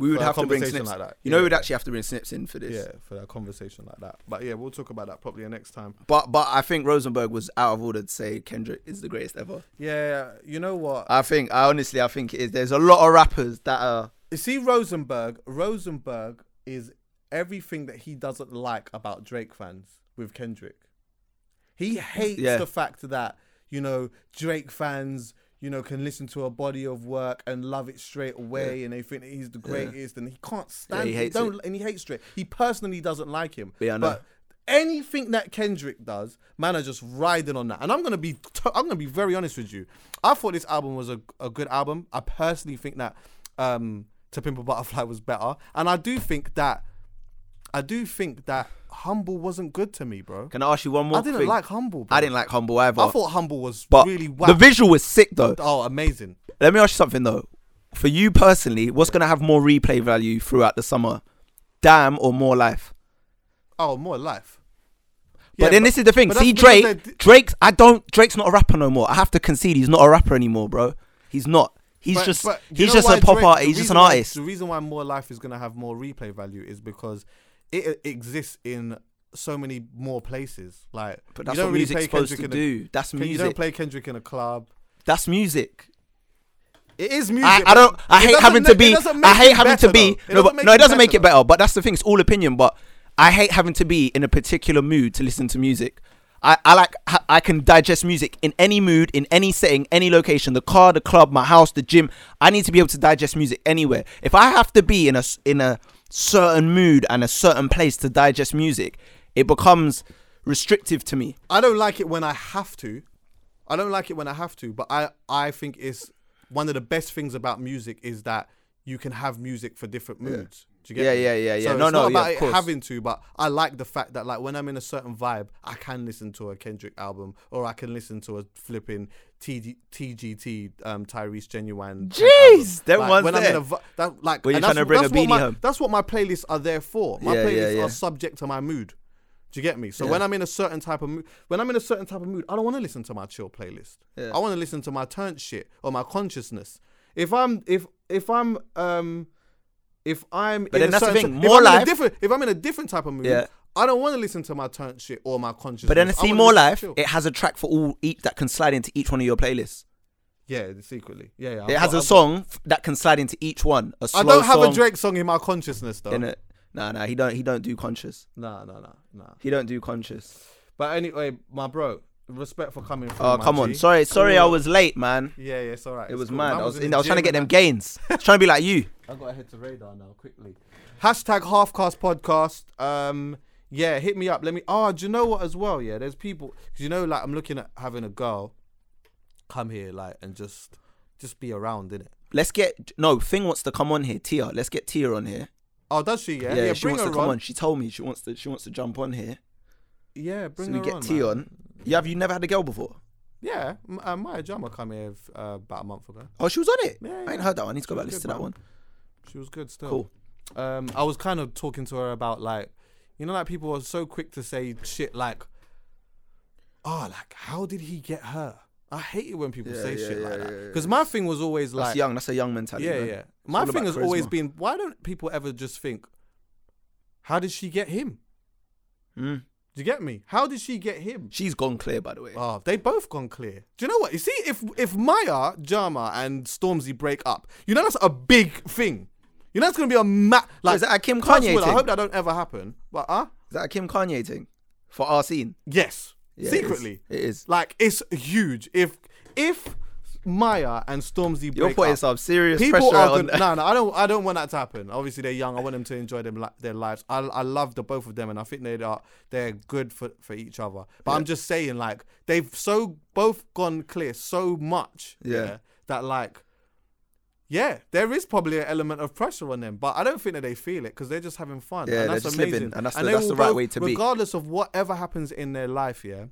We would have to bring Snips. like that. You know, we'd actually have to bring Snips in for this. Yeah, for that conversation like that. But yeah, we'll talk about that probably next time. But but I think Rosenberg was out of order to say Kendrick is the greatest ever. Yeah, you know what? I think I honestly I think it is. There's a lot of rappers that are You see, Rosenberg. Rosenberg is everything that he doesn't like about Drake fans with Kendrick. He hates Yeah. the fact that you know Drake fans, you know, can listen to a body of work and love it straight away, and they think that he's the greatest, and he can't stand. he it. don't, it. and he hates Drake. He personally doesn't like him. Yeah, I know. But anything that Kendrick does, man, are just riding on that. And I'm gonna be, t- I'm gonna be very honest with you. I thought this album was a, a good album. I personally think that um, To Pimp a Butterfly was better, and I do think that, I do think that Humble wasn't good to me, bro. Can I ask you one more? I didn't thing? like Humble. Bro. I didn't like Humble either. I thought Humble was but really the visual was sick though. oh, amazing. Let me ask you something though. For you personally, what's gonna have more replay value throughout the summer? Damn or more life? Oh, more life. But Yeah, then this is the thing. See Drake. they're- Drake's. I don't. Drake's not a rapper no more. I have to concede. He's not a rapper anymore, bro. He's not. He's But- just. but he's just a pop Drake- artist. He's just an why- artist. The reason why More Life is gonna have more replay value is because it exists in so many more places. Like, But you that's don't what really play supposed Kendrick in do. That's a, You don't play Kendrick in a club. That's music. It is music. I, I don't. I hate having to be. I hate having to be. No, but, no, it doesn't make it better. But that's the thing. It's all opinion. But I hate having to be in a particular mood to listen to music. I, I like. I can digest music in any mood, in any setting, any location. The car, the club, my house, the gym. I need to be able to digest music anywhere. If I have to be in a in a certain mood and a certain place to digest music, it becomes restrictive to me. I don't like it when I have to. I don't like it when I have to, but I I think it's one of the best things about music is that you can have music for different moods. Do you get Yeah, me? yeah, yeah, yeah. So No, no, not yeah, about of course. having to, but I like the fact that like when I'm in a certain vibe, I can listen to a Kendrick album or I can listen to a flipping TG, TGT um, Tyrese Ginuwine. Jeez, like, ones when I'm in a vi- that like When you're trying that's to bring what- a beanie my- home. That's what my playlists are there for. My yeah, playlists yeah. are subject to my mood. Do you get me? So Yeah. when I'm in a certain type of mood, when I'm in a certain type of mood, I don't want to listen to my chill playlist. Yeah. I want to listen to my turn shit or my consciousness. If I'm if if I'm um if I'm But in then a that's the certain thing, if more I'm in a life- different if I'm in a different type of mood, Yeah. I don't want to listen to my turnt shit or my consciousness. But then I see more life. It has a track for all each that can slide into each one of your playlists. yeah, secretly. Yeah, yeah. It I've has got- a I've song f- that can slide into each one. A slow I don't have song a Drake song in my consciousness though. in it. Nah, nah, he don't. He don't do conscious. Nah, nah, nah, nah. He don't do conscious. But anyway, my bro, respect for coming. Through, Oh my come on, G. sorry, sorry, I was late, man. Yeah, yeah, it's alright. It was cool. mad. Man I was, in in, I was trying to gym get them gains. I was trying to be like you. I gotta head to radar now quickly. Hashtag halfcast podcast. Um, yeah, hit me up. Let me. Oh, do you know what as well? Yeah, there's people because you know, like I'm looking at having a girl come here, like, and just just be around, innit? Let's get no thing wants to come on here. Tia, let's get Tia on here. Oh, does she? Yeah, Yeah, yeah. she bring wants her to come on. on. She told me she wants to. She wants to jump on here. Yeah, bring so her we get on. Tia on. Yeah, have you never had a girl before? Yeah, M- uh, Maya Jama come here uh, about a month ago. Oh, she was on it. Yeah, I ain't heard that one. I need to go back listen to that one. She was good still. Cool. um, I was kind of talking to her about like, you know, like people are so quick to say shit like, oh, like how did he get her? I hate it when people Yeah, say yeah, shit yeah, like yeah, that. yeah. Because my thing was always That's like, young. That's a young mentality. yeah, man. yeah. My all thing about has always charisma. been, why don't people ever just think, how did she get him? Mm. Do you get me? How did she get him? She's gone clear, by the way. Oh, they both gone clear. Do you know what? You see, if if Maya, Jama, and Stormzy break up, you know that's a big thing. You know that's gonna be a ma- like. is that a Kim Kanye wood, I hope that don't ever happen. But uh Is that a Kim Kanye thing for our scene? yes, Yeah, it is. secretly, it is. like it's huge. If if Maya and Stormzy break You're putting up, some serious people pressure are on. gonna, no, no, I don't, I don't want that to happen. Obviously, they're young. I want them to enjoy them their lives. I, I love the both of them, and I think they are, they're good for for each other. But I'm just saying, like, they've so both gone clear so much, Yeah. that like, yeah, there is probably an element of pressure on them, but I don't think that they feel it because they're just having fun. Yeah, and they're that's just amazing. living, and that's the- that's the right both- way to be. regardless of whatever happens in their life. Yeah,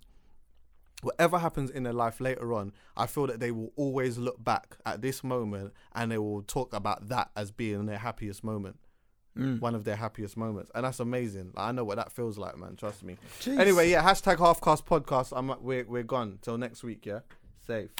whatever happens in their life later on, I feel that they will always look back at this moment and they will talk about that as being their happiest moment. Mm. One of their happiest moments. And that's amazing. I know what that feels like, man. Trust me. Jeez. Anyway, yeah, hashtag halfcast podcast. I'm we're we're gone. Till next week, yeah? Safe.